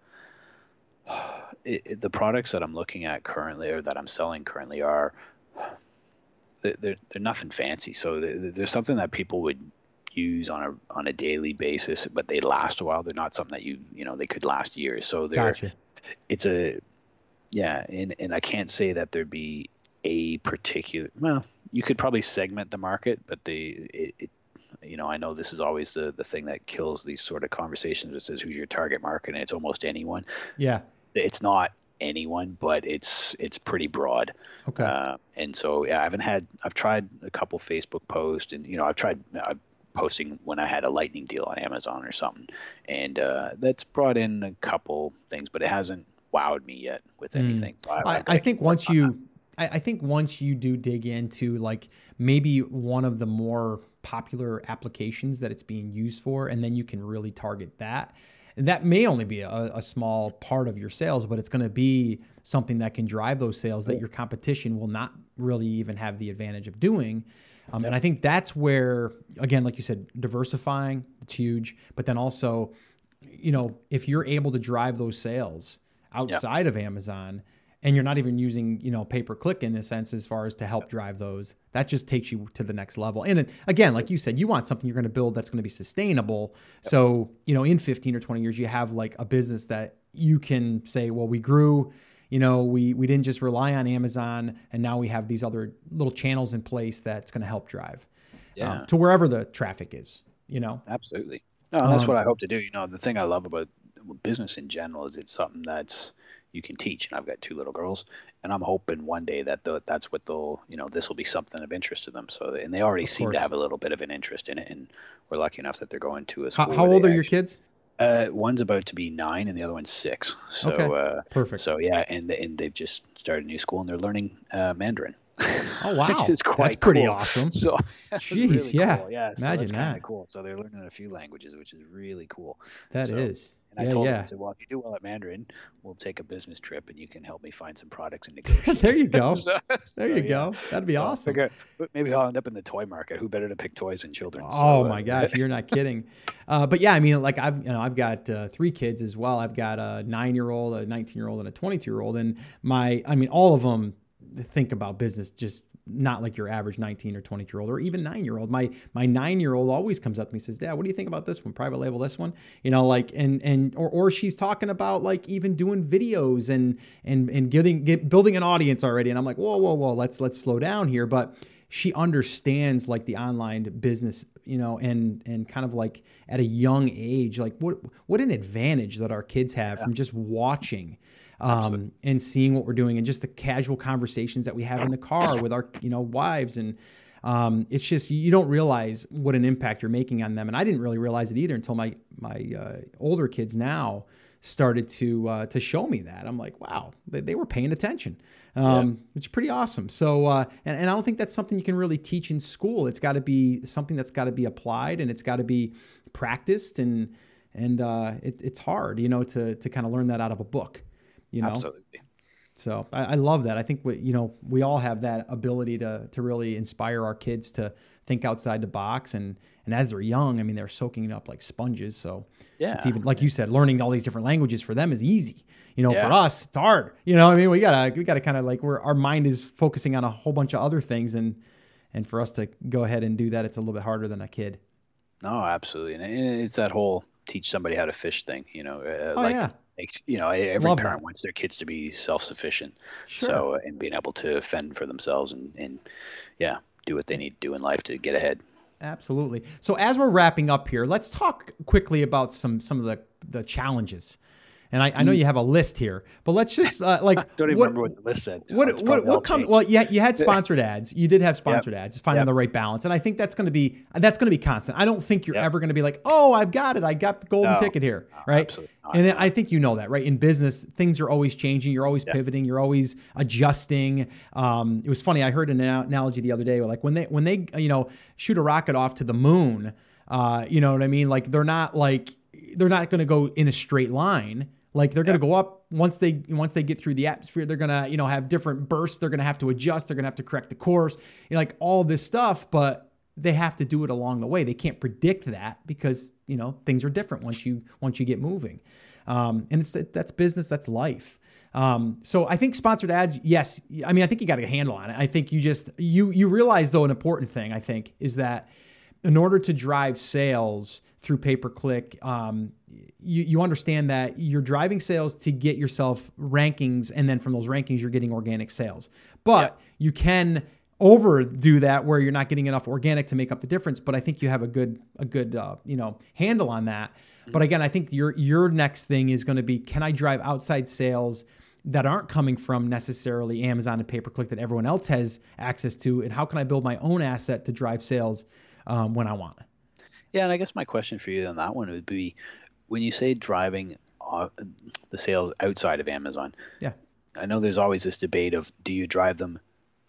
it, it, the products that I'm looking at currently or that I'm selling currently are they're they're nothing fancy. So there's something that people would use on a on a daily basis, but they last a while. They're not something that you you know they could last years. So they're gotcha. it's a yeah, and and I can't say that there'd be a particular well you could probably segment the market but the it, it, you know i know this is always the the thing that kills these sort of conversations. It says who's your target market? And it's almost anyone. Yeah. It's not anyone but it's it's pretty broad. Okay. Uh, and so yeah i haven't had i've tried a couple facebook posts and you know i've tried i posting when I had a lightning deal on Amazon or something, and uh, that's brought in a couple things, but it hasn't wowed me yet with hmm. anything. Mm. So I, I, I think once you, I, I think once you do dig into like maybe one of the more popular applications that it's being used for, and then you can really target that. And that may only be a, a small part of your sales, but it's going to be something that can drive those sales that your competition will not really even have the advantage of doing. Um, and I think that's where, again, like you said, diversifying, it's huge. But then also, you know, if you're able to drive those sales outside of Amazon, and you're not even using you know pay per click in a sense as far as to help drive those that just takes you to the next level. And again like you said you want something you're going to build that's going to be sustainable. Yep. so you know in 15 or 20 years you have like a business that you can say well we grew you know we we didn't just rely on amazon and now we have these other little channels in place that's going to help drive yeah. um, to wherever the traffic is you know? Absolutely. No that's um, what i hope to do. You know the thing i love about business in general is it's something that's you can teach. And I've got two little girls, and I'm hoping one day that the, that's what they'll, you know, this will be something of interest to them. So, and they already seem to have a little bit of an interest in it, and we're lucky enough that they're going to a school. How, how old are actually, your kids? Uh, one's about to be nine, and the other one's six. So, okay. uh, perfect. So yeah, and and they've just started a new school, and they're learning uh, Mandarin. Oh wow, that's pretty awesome. So, jeez, really yeah, cool. yeah. So Imagine that. Cool. So they're learning a few languages, which is really cool. That so, is. And yeah, I told yeah. him, I said, well, if you do well at Mandarin, we'll take a business trip and you can help me find some products and negotiate. there you go. so, there you yeah. go. That'd be so awesome. Figure, maybe I'll end up in the toy market. Who better to pick toys than children? Oh my uh, gosh, you're not kidding. Uh, but yeah, I mean, like I've you know I've got uh, three kids as well. I've got a nine year old, a 19 year old, and a 22 year old, and my I mean all of them think about business just not like your average 19 or 20 year old or even nine year old. My my nine year old always comes up to me and says, Dad, what do you think about this one? Private label this one? You know, like and and or, or she's talking about like even doing videos and and and getting get, building an audience already. And I'm like, whoa, whoa, whoa, let's let's slow down here. But she understands like the online business you know and and kind of like at a young age like what what an advantage that our kids have yeah. from just watching um, and seeing what we're doing and just the casual conversations that we have in the car with our you know wives. And um, it's just you don't realize what an impact you're making on them. And i didn't really realize it either until my my uh, older kids now started to uh, to show me that. I'm like wow they, they were paying attention um, yeah. which is pretty awesome. So uh, and, and i don't think that's something you can really teach in school. It's got to be something that's got to be applied and it's got to be practiced and and uh, it, it's hard you know to to kind of learn that out of a book you know, absolutely. So I, I, love that. I think we, you know, we all have that ability to to really inspire our kids to think outside the box, and and as they're young, I mean, they're soaking it up like sponges. So yeah, it's even like you said, learning all these different languages for them is easy. You know, yeah. for us, it's hard. You know, I mean, we gotta we gotta kind of like where our mind is focusing on a whole bunch of other things, and and for us to go ahead and do that, it's a little bit harder than a kid. No, absolutely, and it's that whole teach somebody how to fish thing. You know, uh, oh, like yeah you know every Love parent that. wants their kids to be self-sufficient sure. so and being able to fend for themselves and, and yeah do what they need to do in life to get ahead absolutely so as we're wrapping up here let's talk quickly about some some of the the challenges and I, I, know mm. you have a list here, but let's just uh, like don't even what, remember what the list said. What what what comes? Well, yeah, you had sponsored ads. You did have sponsored yep. ads. Finding yep. the right balance, and I think that's going to be that's going to be constant. I don't think you're yep. ever going to be like, oh, I've got it. I got the golden no, ticket here, right? Absolutely. And I think you know that, right? In business, things are always changing. You're always pivoting. You're always adjusting. Um, it was funny. I heard an analogy the other day, like when they when they you know shoot a rocket off to the moon. Uh, you know what I mean? Like they're not like they're not going to go in a straight line like they're going to go up once they once they get through the atmosphere. They're going to you know have different bursts. They're going to have to adjust. They're going to have to correct the course. You know, like all this stuff, but they have to do it along the way. They can't predict that because you know things are different once you once you get moving, um, and it's that's business, that's life. Um, so I think sponsored ads, yes. I mean, I think you got a handle on it. I think you just you you realize though an important thing I think is that in order to drive sales through pay per click, um, you, you understand that you're driving sales to get yourself rankings, and then from those rankings, you're getting organic sales. But yeah. you can overdo that where you're not getting enough organic to make up the difference. But I think you have a good a good uh, you know handle on that. Mm-hmm. But again, I think your your next thing is going to be can I drive outside sales that aren't coming from necessarily Amazon and pay per click that everyone else has access to, and how can I build my own asset to drive sales um, when I want? Yeah, and I guess my question for you on that one would be, when you say driving uh, the sales outside of Amazon, yeah, I know there's always this debate of do you drive them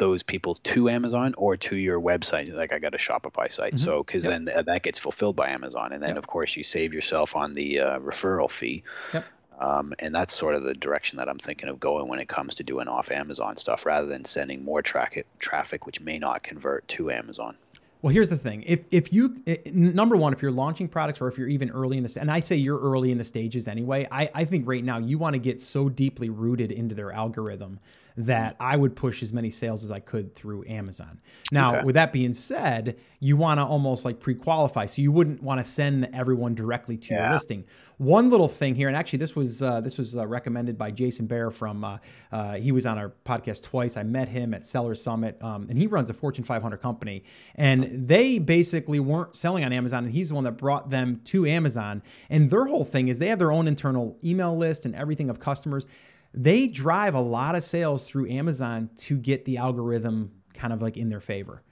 those people to Amazon or to your website. Like I got a Shopify site, mm-hmm. so because yep. then that gets fulfilled by Amazon, and then yep. of course you save yourself on the uh, referral fee. Yep. Um, and that's sort of the direction that I'm thinking of going when it comes to doing off Amazon stuff, rather than sending more tra- traffic which may not convert to Amazon. Well, here's the thing. If if you eh, eh, number one, if you're launching products or if you're even early in this, and I say you're early in the stages anyway, I, I think right now you want to get so deeply rooted into their algorithm that I would push as many sales as I could through Amazon. Now, okay. with that being said, you want to almost like pre-qualify, so you wouldn't want to send everyone directly to yeah. your listing. One little thing here, and actually this was uh, this was uh, recommended by Jason Bear from uh, uh he was on our podcast twice. I met him at Seller Summit, um, and he runs a Fortune 500 company, and they basically weren't selling on Amazon, and he's the one that brought them to Amazon. And their whole thing is they have their own internal email list and everything of customers they drive a lot of sales through Amazon to get the algorithm kind of like in their favor.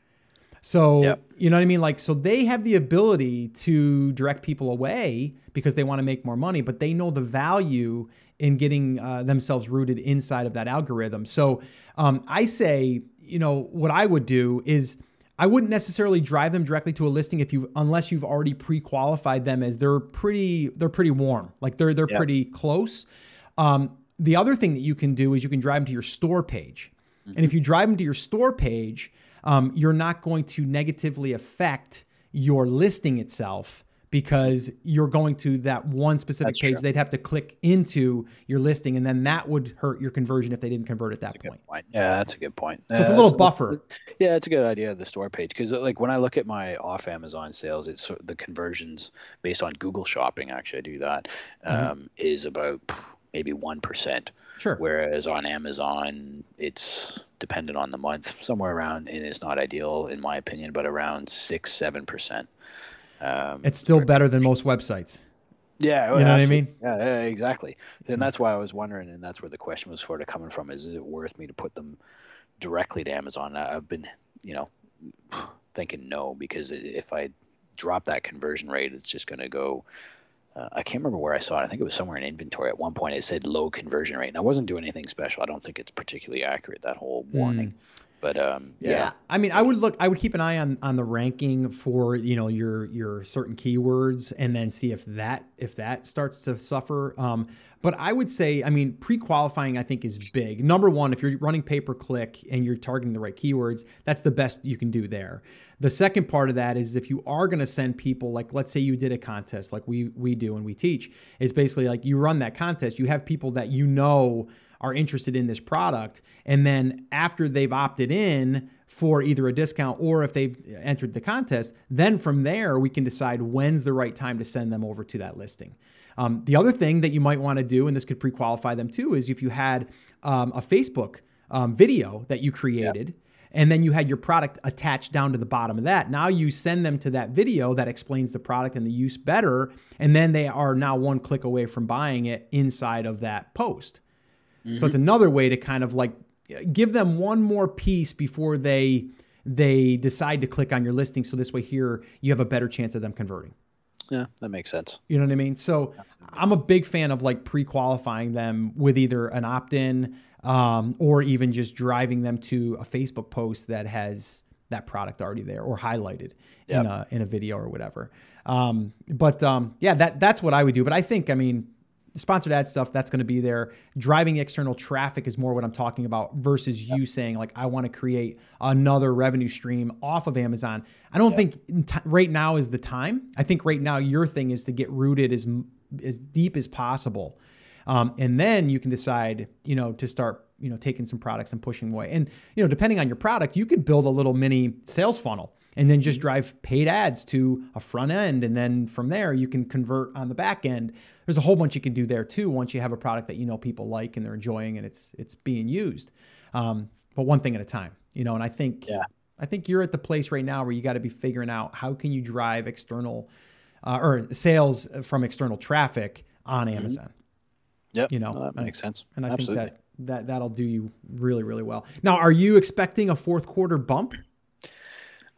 So, yep. you know what I mean? Like, so they have the ability to direct people away because they want to make more money, but they know the value in getting uh, themselves rooted inside of that algorithm. So, um, I say, you know, what I would do is I wouldn't necessarily drive them directly to a listing if you, unless you've already pre-qualified them as they're pretty, they're pretty warm, like they're they're yep. pretty close. Um, the other thing that you can do is you can drive them to your store page. Mm-hmm. And if you drive them to your store page, um, you're not going to negatively affect your listing itself because you're going to that one specific that's page. True. They'd have to click into your listing, and then that would hurt your conversion if they didn't convert at that point. point. Yeah, that's a good point. So it's a little buffer. yeah, it's a good idea. The store page, because like when I look at my off Amazon sales, it's the conversions based on Google Shopping. Actually, I do that. Mm-hmm. Um, is about maybe 1%. Sure. Whereas on Amazon, it's dependent on the month, somewhere around, and it's not ideal in my opinion, but around 6 7%. Um, it's still better than most websites. Yeah, you know what I mean. Yeah, yeah, exactly. And that's why I was wondering, and that's where the question was sort of coming from: is, is it worth me to put them directly to Amazon? I've been, you know, thinking no, because if I drop that conversion rate, it's just going to go uh, I can't remember where I saw it. I think it was somewhere in inventory. At one point, it said low conversion rate, and I wasn't doing anything special. I don't think it's particularly accurate that whole hmm. warning. Mm. But um, yeah. yeah. I mean, I would look. I would keep an eye on on the ranking for you know your your certain keywords, and then see if that if that starts to suffer. Um, but I would say, I mean, pre qualifying I think is big. Number one, if you're running pay per click and you're targeting the right keywords, that's the best you can do there. The second part of that is if you are going to send people, like let's say you did a contest, like we we do and we teach, it's basically like you run that contest, you have people that you know are interested in this product. And then after they've opted in for either a discount or if they've entered the contest, then from there we can decide when's the right time to send them over to that listing. Um, the other thing that you might want to do, and this could pre qualify them too, is if you had um, a Facebook um, video that you created. Yeah and then you had your product attached down to the bottom of that. Now you send them to that video that explains the product and the use better, and then they are now one click away from buying it inside of that post. Mm-hmm. So it's mm-hmm. another way to kind of like give them one more piece before they they decide to click on your listing. So this way here you have a better chance of them converting. Yeah, that makes sense. You know what I mean? So I'm a big fan of like pre-qualifying them with either an opt-in um, or even just driving them to a Facebook post that has that product already there or highlighted yep. in a in a video or whatever. Um, but um, yeah, that that's what I would do. But I think I mean sponsored ad stuff that's going to be there. Driving external traffic is more what i'm talking about versus you saying like i want to create another revenue stream off of amazon. I don't think t- right now is the time. I think right now your thing is to get rooted as as deep as possible. Um, and then you can decide you know to start you know taking some products and pushing away. And you know depending on your product you could build a little mini sales funnel and then just drive paid ads to a front end and then from there you can convert on the back end there's a whole bunch you can do there too once you have a product that you know people like and they're enjoying and it's it's being used um, but one thing at a time you know and i think yeah. i think you're at the place right now where you got to be figuring out how can you drive external uh, or sales from external traffic on Mm-hmm. amazon Yeah, you know no, that makes sense. and i Absolutely. think that that that'll do you really really well now are you expecting a fourth quarter bump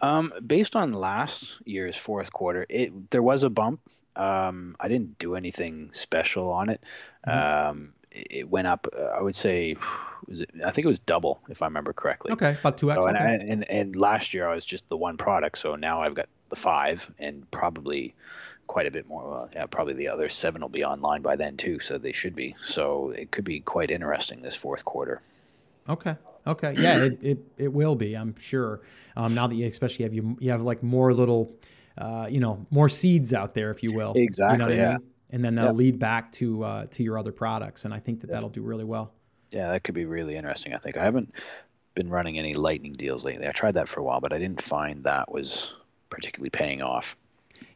Um, based on last year's fourth quarter, it there was a bump. Um, I didn't do anything special on it. Mm-hmm. Um, it it went up. Uh, I would say, was it? I think it was double, if I remember correctly. okay about 2x So, and, okay. I, and and last year I was just the one product, so now I've got the five, and probably quite a bit more. Well, yeah, probably the other seven will be online by then too, so they should be. So it could be quite interesting this fourth quarter. Okay. Okay. Yeah, it, it, it will be, I'm sure. Um, now that you especially have you you have like more little uh, you know, more seeds out there, if you will. You know Exactly, I mean? And then that'll Yeah. lead back to uh, to your other products, and I think that that'll do really well. Yeah, that could be really interesting. I think I haven't been running any lightning deals lately. I tried that for a while, but I didn't find that was particularly paying off.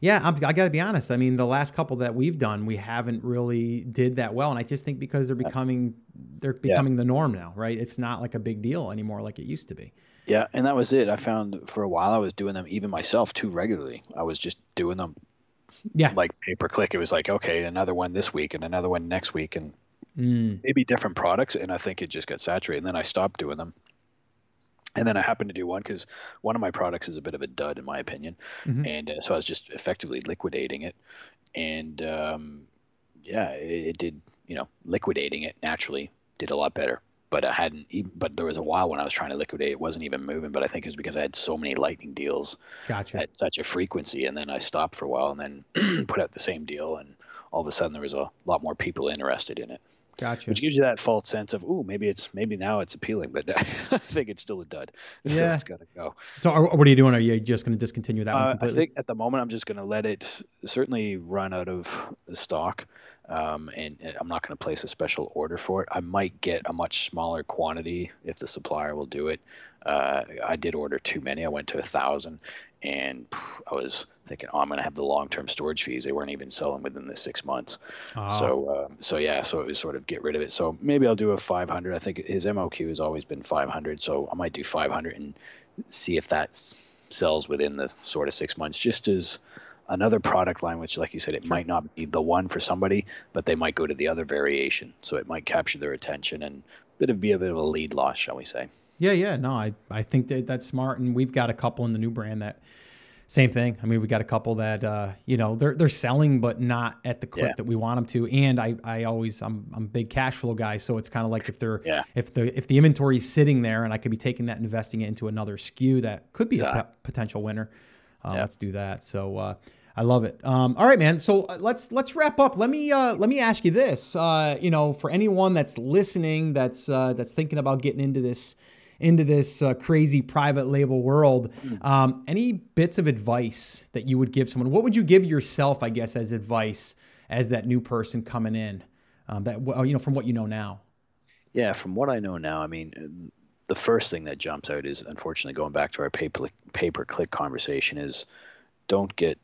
Yeah, I'm, I got to be honest. I mean, the last couple that we've done, we haven't really did that well, and I just think because they're becoming they're becoming the norm now, right? It's not like a big deal anymore like it used to be. Yeah, and that was it. I found for a while I was doing them even myself too regularly. I was just doing them Yeah. like pay per click. It was like, okay, another one this week and another one next week and Mm. maybe different products and I think it just got saturated and then I stopped doing them. And then I happened to do one because one of my products is a bit of a dud in my opinion, Mhm. and uh, so I was just effectively liquidating it, and um, yeah, it, it did. You know, liquidating it naturally did a lot better. But I hadn't. Even, but there was a while when I was trying to liquidate, it wasn't even moving. But I think it was because I had so many lightning deals Gotcha. at such a frequency, and then I stopped for a while, and then put out the same deal, and all of a sudden there was a lot more people interested in it Gotcha. which gives you that false sense of, ooh, maybe it's maybe now it's appealing, but I think it's still a dud. So Yeah. it's got to go. So, are, what are you doing? Are you just going to discontinue that one Uh, I think at the moment I'm just going to let it certainly run out of the stock, um, and and I'm not going to place a special order for it. I might get a much smaller quantity if the supplier will do it. Uh, I did order too many. I went to a thousand, and I was thinking, oh, I'm going to have the long-term storage fees. They weren't even selling within the six months. Oh, So, um, so yeah, so it was sort of get rid of it. So maybe I'll do a 500. I think his MOQ has always been 500, so I might do 500 and see if that sells within the sort of six months. Just as another product line, which, like you said, it might not be the one for somebody, but they might go to the other variation, so it might capture their attention and bit of be a bit of a lead loss, shall we say? Yeah, yeah, no, I, I think that that's smart, and we've got a couple in the new brand that same thing. I mean, we got a couple that uh, you know they're they're selling, but not at the clip Yeah. that we want them to. And I, I always I'm I'm a big cash flow guy, so it's kind of like if they're Yeah. if the if the inventory is sitting there, and I could be taking that and investing it into another SKU that could be a Exactly. p- potential winner. Uh, Yeah. Let's do that. So. Uh, I love it. Um, all right, man. So uh, let's let's wrap up. Let me uh, let me ask you this. Uh, you know, for anyone that's listening, that's uh, that's thinking about getting into this into this uh, crazy private label world, um, any bits of advice that you would give someone? What would you give yourself, I guess, as advice as that new person coming in? Um, that well, you know, from what you know now. Yeah, from what I know now, I mean, uh, the first thing that jumps out is unfortunately going back to our pay per click conversation is don't get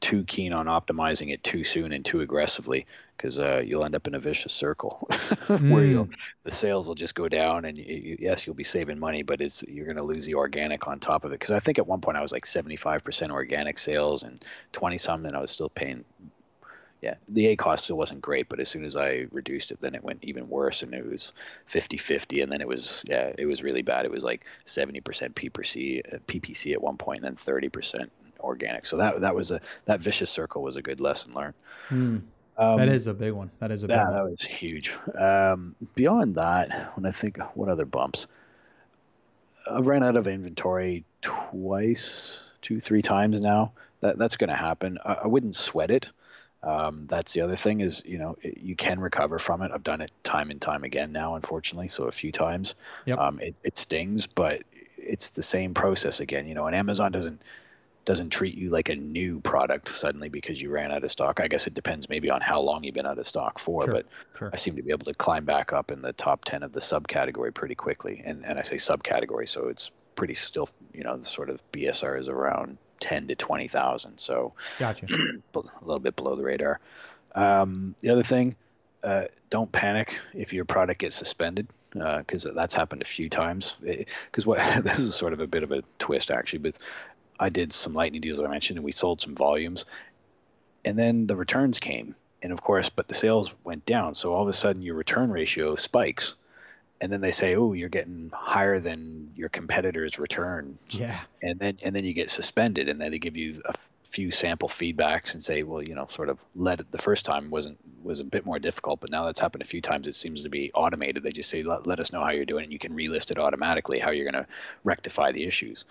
too keen on optimizing it too soon and too aggressively because uh, you'll end up in a vicious circle where you'll, the sales will just go down and you, yes you'll be saving money but it's you're going to lose the organic on top of it because I think at one point I was like 75% organic sales and 20 something I was still paying yeah, the ACOS still wasn't great, but as soon as I reduced it, then it went even worse, and it was 50-50, and then it was yeah, it was really bad. It was like 70% PPC, PPC at one point, and then 30% organic. So that that was a that vicious circle was a good lesson learned. Hmm. Um, that is a big one. That is a big yeah, one. that was huge. Um, beyond that, when I think what other bumps, I've ran out of inventory twice, two, three times now. That that's going to happen. I, I wouldn't sweat it. Um, that's the other thing is, you know, it, you can recover from it. I've done it time and time again now, unfortunately, so a few times. Yep. Um, it, it stings, but it's the same process again. You know, and Amazon doesn't doesn't treat you like a new product suddenly because you ran out of stock. I guess it depends maybe on how long you've been out of stock for, Sure, but sure. I seem to be able to climb back up in the top 10 of the subcategory pretty quickly. And, and I say subcategory, so it's pretty still, you know, the sort of BSR is around 10 to 20,000. So Gotcha. a little bit below the radar. Um, the other thing, uh, don't panic if your product gets suspended because that's happened a few times. Because what this is sort of a bit of a twist actually, but I did some lightning deals I mentioned, and we sold some volumes, and then the returns came, and of course, but the sales went down. So all of a sudden, your return ratio spikes, and then they say, "Oh, you're getting higher than your competitor's return." Yeah. and then and then you get suspended and then they give you a few sample feedbacks and say well you know sort of let it the first time wasn't was a bit more difficult but now that's happened a few times it seems to be automated they just say let, let us know how you're doing and you can relist it automatically how you're going to rectify the issues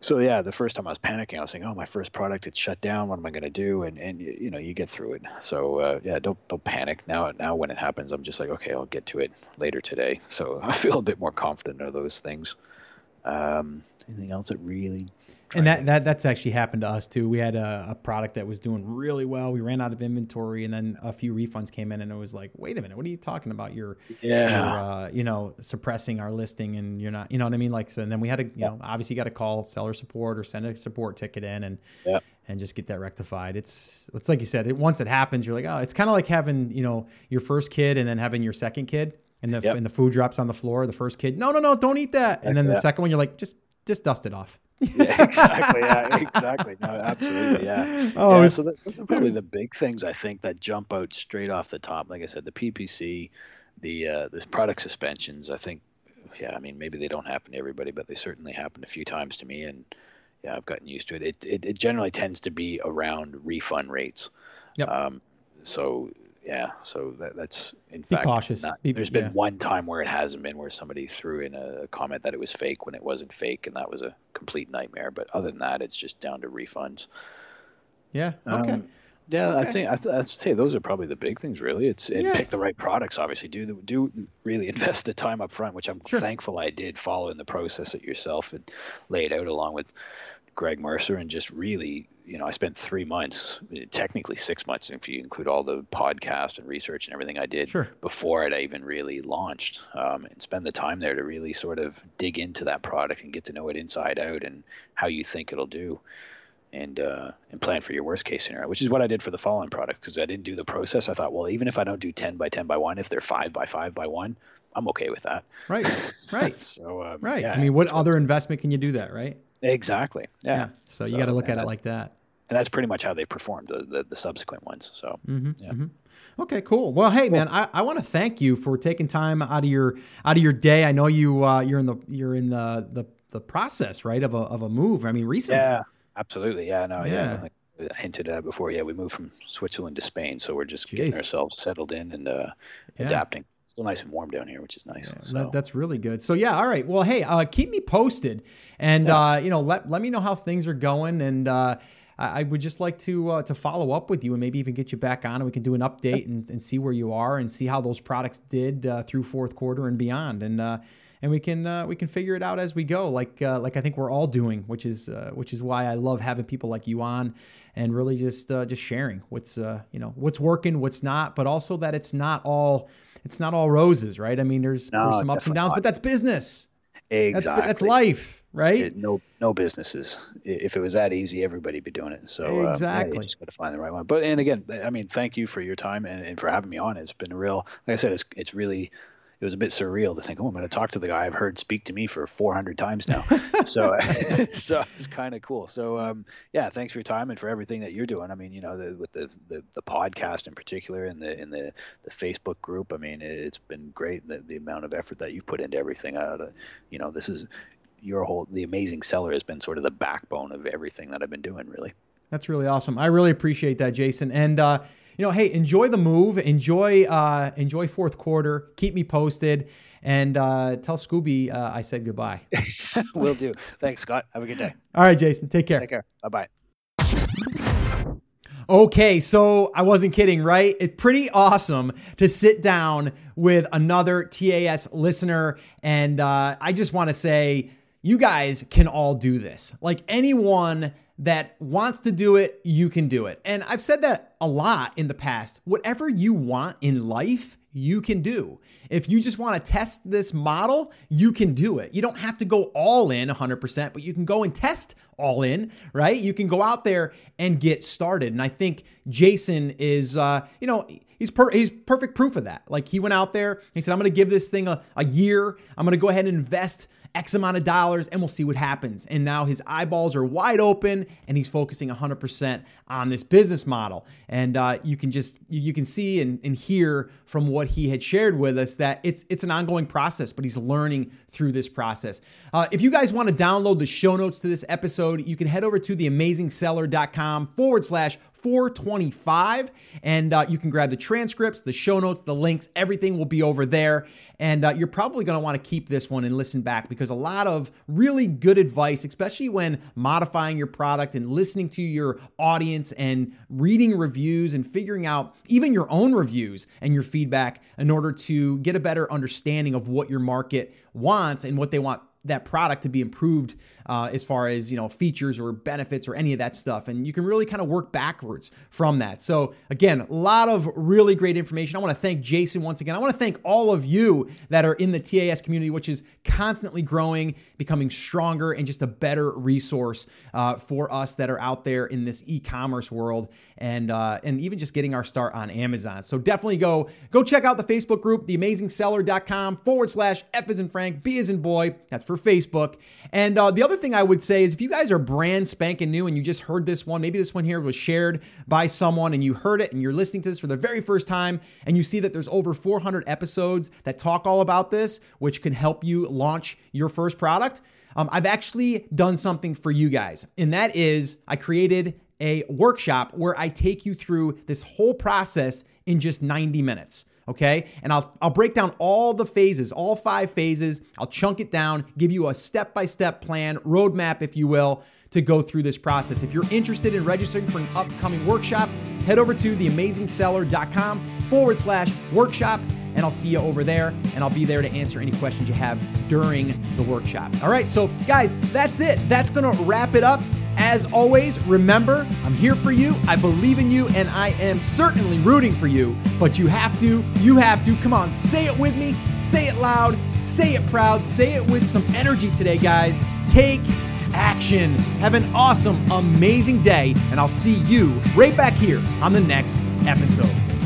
so yeah the first time i was panicking i was saying oh my first product it's shut down. What am i going to do? And and you know you get through it. So uh, yeah don't don't panic. Now now when it happens i'm just like okay i'll get to it later today. So i feel a bit more confident of those things. Um, anything else that really? And that, that that's actually happened to us too. We had a, a product that was doing really well. We ran out of inventory, and then a few refunds came in, and it was like, wait a minute, what are you talking about? You're, Yeah. you're uh, you know, suppressing our listing, and you're not, you know what I mean? Like, so and then we had to, you know, obviously got to call seller support or send a support ticket in, and Yeah. and just get that rectified. It's it's like you said, it, once it happens, you're like, oh, it's kind of like having you know your first kid and then having your second kid, and the Yep. and the food drops on the floor. The first kid, no, no, no, don't eat that, and then the second one, you're like, just just dust it off. yeah, exactly. Yeah, exactly. No, absolutely. Yeah. Oh, yeah, so those are probably the big things I think that jump out straight off the top. Like I said, the PPC, the uh, this product suspensions. I think, yeah, I mean maybe they don't happen to everybody, but they certainly happened a few times to me, and yeah, I've gotten used to it. It it, it generally tends to be around refund rates. Yep. Um, so yeah, so that, that's in Be fact cautious. not- Be- there's been yeah. one time where it hasn't been where somebody threw in a comment that it was fake when it wasn't fake, and that was a complete nightmare. But other than that, it's just down to refunds. Yeah. Okay. Um, yeah, Okay. I'd say I'd, I'd say those are probably the big things. Really, it's and Yeah. pick the right products. Obviously, do do really invest the time up front, which I'm Sure. thankful I did follow in the process it yourself and lay it out along with Greg Mercer and just really, you know, I spent three months, technically six months if you include all the podcast and research and everything I did Sure. before it I even really launched, um, and spend the time there to really sort of dig into that product and get to know it inside out and how you think it'll do and uh, and plan for your worst case scenario, which is what I did for the fallen product because I didn't do the process. I thought, well, even if I don't do ten by ten by one, if they're five by five by one, I'm okay with that. Right. Right. so um, Right. yeah, I mean, what other investment can you do that? Right. Exactly. Yeah. So, you got to look at it like that. And that's pretty much how they performed the, the, the subsequent ones. So mm-hmm, Yeah. Okay, cool. Well, hey, man, I, I want to thank you for taking time out of your out of your day. I know you uh, you're in the you're in the, the the process right of a of a move. I mean, recently. yeah, absolutely. Yeah. No. Yeah. Yeah. like I hinted at before. Yeah, we moved from Switzerland to Spain, so we're just getting ourselves settled in and uh, Yeah. adapting. Still nice and warm down here, which is nice. Yeah, so. that, that's really good. So yeah, all right. Well, hey, uh, keep me posted, and uh, you know, let let me know how things are going, and uh, I, I would just like to uh, to follow up with you, and maybe even get you back on, and we can do an update and, and see where you are, and see how those products did uh, through fourth quarter and beyond, and uh, and we can uh, we can figure it out as we go, like uh, like I think we're all doing, which is uh, which is why I love having people like you on, and really just uh, just sharing what's uh, you know what's working, what's not, but also that it's not all. It's not all roses, right? I mean, there's, No, there's some ups and downs, not. but that's business. That's exactly. that's life, right? It- no no businesses. If it was that easy, everybody'd be doing it. So uh, yeah, Exactly. just got to find the right one. But and again, I mean, thank you for your time and, and for having me on. It's been real, like I said, it's it's really. It was a bit surreal to think, oh, I'm going to talk to the guy I've heard speak to me for 400 times now. so, so it's kind of cool. So, um, yeah, thanks for your time and for everything that you're doing. I mean, you know, the, with the, the, the podcast in particular and the in the, the Facebook group. I mean, it's been great the, the amount of effort that you've put into everything. Uh, you know, this is your whole the amazing seller has been sort of the backbone of everything that I've been doing really. That's really awesome. I really appreciate that, Jason. And uh, you know, hey, enjoy the move. Enjoy uh, enjoy fourth quarter. Keep me posted, and uh, tell Scooby uh, I said goodbye. Will do. Thanks, Scott. Have a good day. All right, Jason. Take care. Take care. Bye bye. Okay, so I wasn't kidding, right? It's pretty awesome to sit down with another TAS listener. And uh, I just want to say, you guys can all do this. Like anyone that wants to do it, you can do it. And I've said that a lot in the past. Whatever you want in life, you can do. If you just want to test this model, you can do it. You don't have to go all in 100%, but you can go and test all in, right? You can go out there and get started. And I think Jason is, uh, you know, he's per- he's perfect proof of that. Like he went out there, he said, I'm going to give this thing a, a year. I'm going to go ahead and invest X amount of dollars and we'll see what happens. And now his eyeballs are wide open and he's focusing 100% on this business model. And uh, you can just, you can see and, and hear from what he had shared with us that it's, it's an ongoing process, but he's learning through this process. Uh, if you guys want to download the show notes to this episode, you can head over to theamazingseller.com forward slash 425. And uh, you can grab the transcripts, the show notes, the links, everything will be over there. And uh, you're probably going to want to keep this one and listen back because a lot of really good advice, especially when modifying your product and listening to your audience and reading reviews and figuring out even your own reviews and your feedback in order to get a better understanding of what your market wants and what they want that product to be improved uh, as far as you know features or benefits or any of that stuff. And you can really kind of work backwards from that. So again a lot of really great information. I want to thank jason once again. I want to thank all of you that are in the tas community which is constantly growing becoming stronger and just a better resource uh, for us that are out there in this e-commerce world and uh, and even just getting our start on amazon. So definitely go go check out the facebook group theamazingseller.com forward slash f is in frank b is in boy. That's for facebook and uh, the other thing I would say is if you guys are brand spanking new and you just heard this one, maybe this one here was shared by someone and you heard it and you're listening to this for the very first time and you see that there's over 400 episodes that talk all about this, which can help you launch your first product. Um, I've actually done something for you guys, and that is I created a workshop where I take you through this whole process in just 90 minutes okay? And I'll I'll break down all the phases, all five phases. I'll chunk it down, give you a step-by-step plan, roadmap if you will, to go through this process. If you're interested in registering for an upcoming workshop, head over to theamazingseller.com forward slash workshop and I'll see you over there and I'll be there to answer any questions you have during the workshop. All right, so guys, that's it. That's gonna wrap it up. As always, remember, I'm here for you. I believe in you, and I am certainly rooting for you. But you have to, you have to. Come on, say it with me. Say it loud. Say it proud. Say it with some energy today, guys. Take action. Have an awesome, amazing day, and I'll see you right back here on the next episode.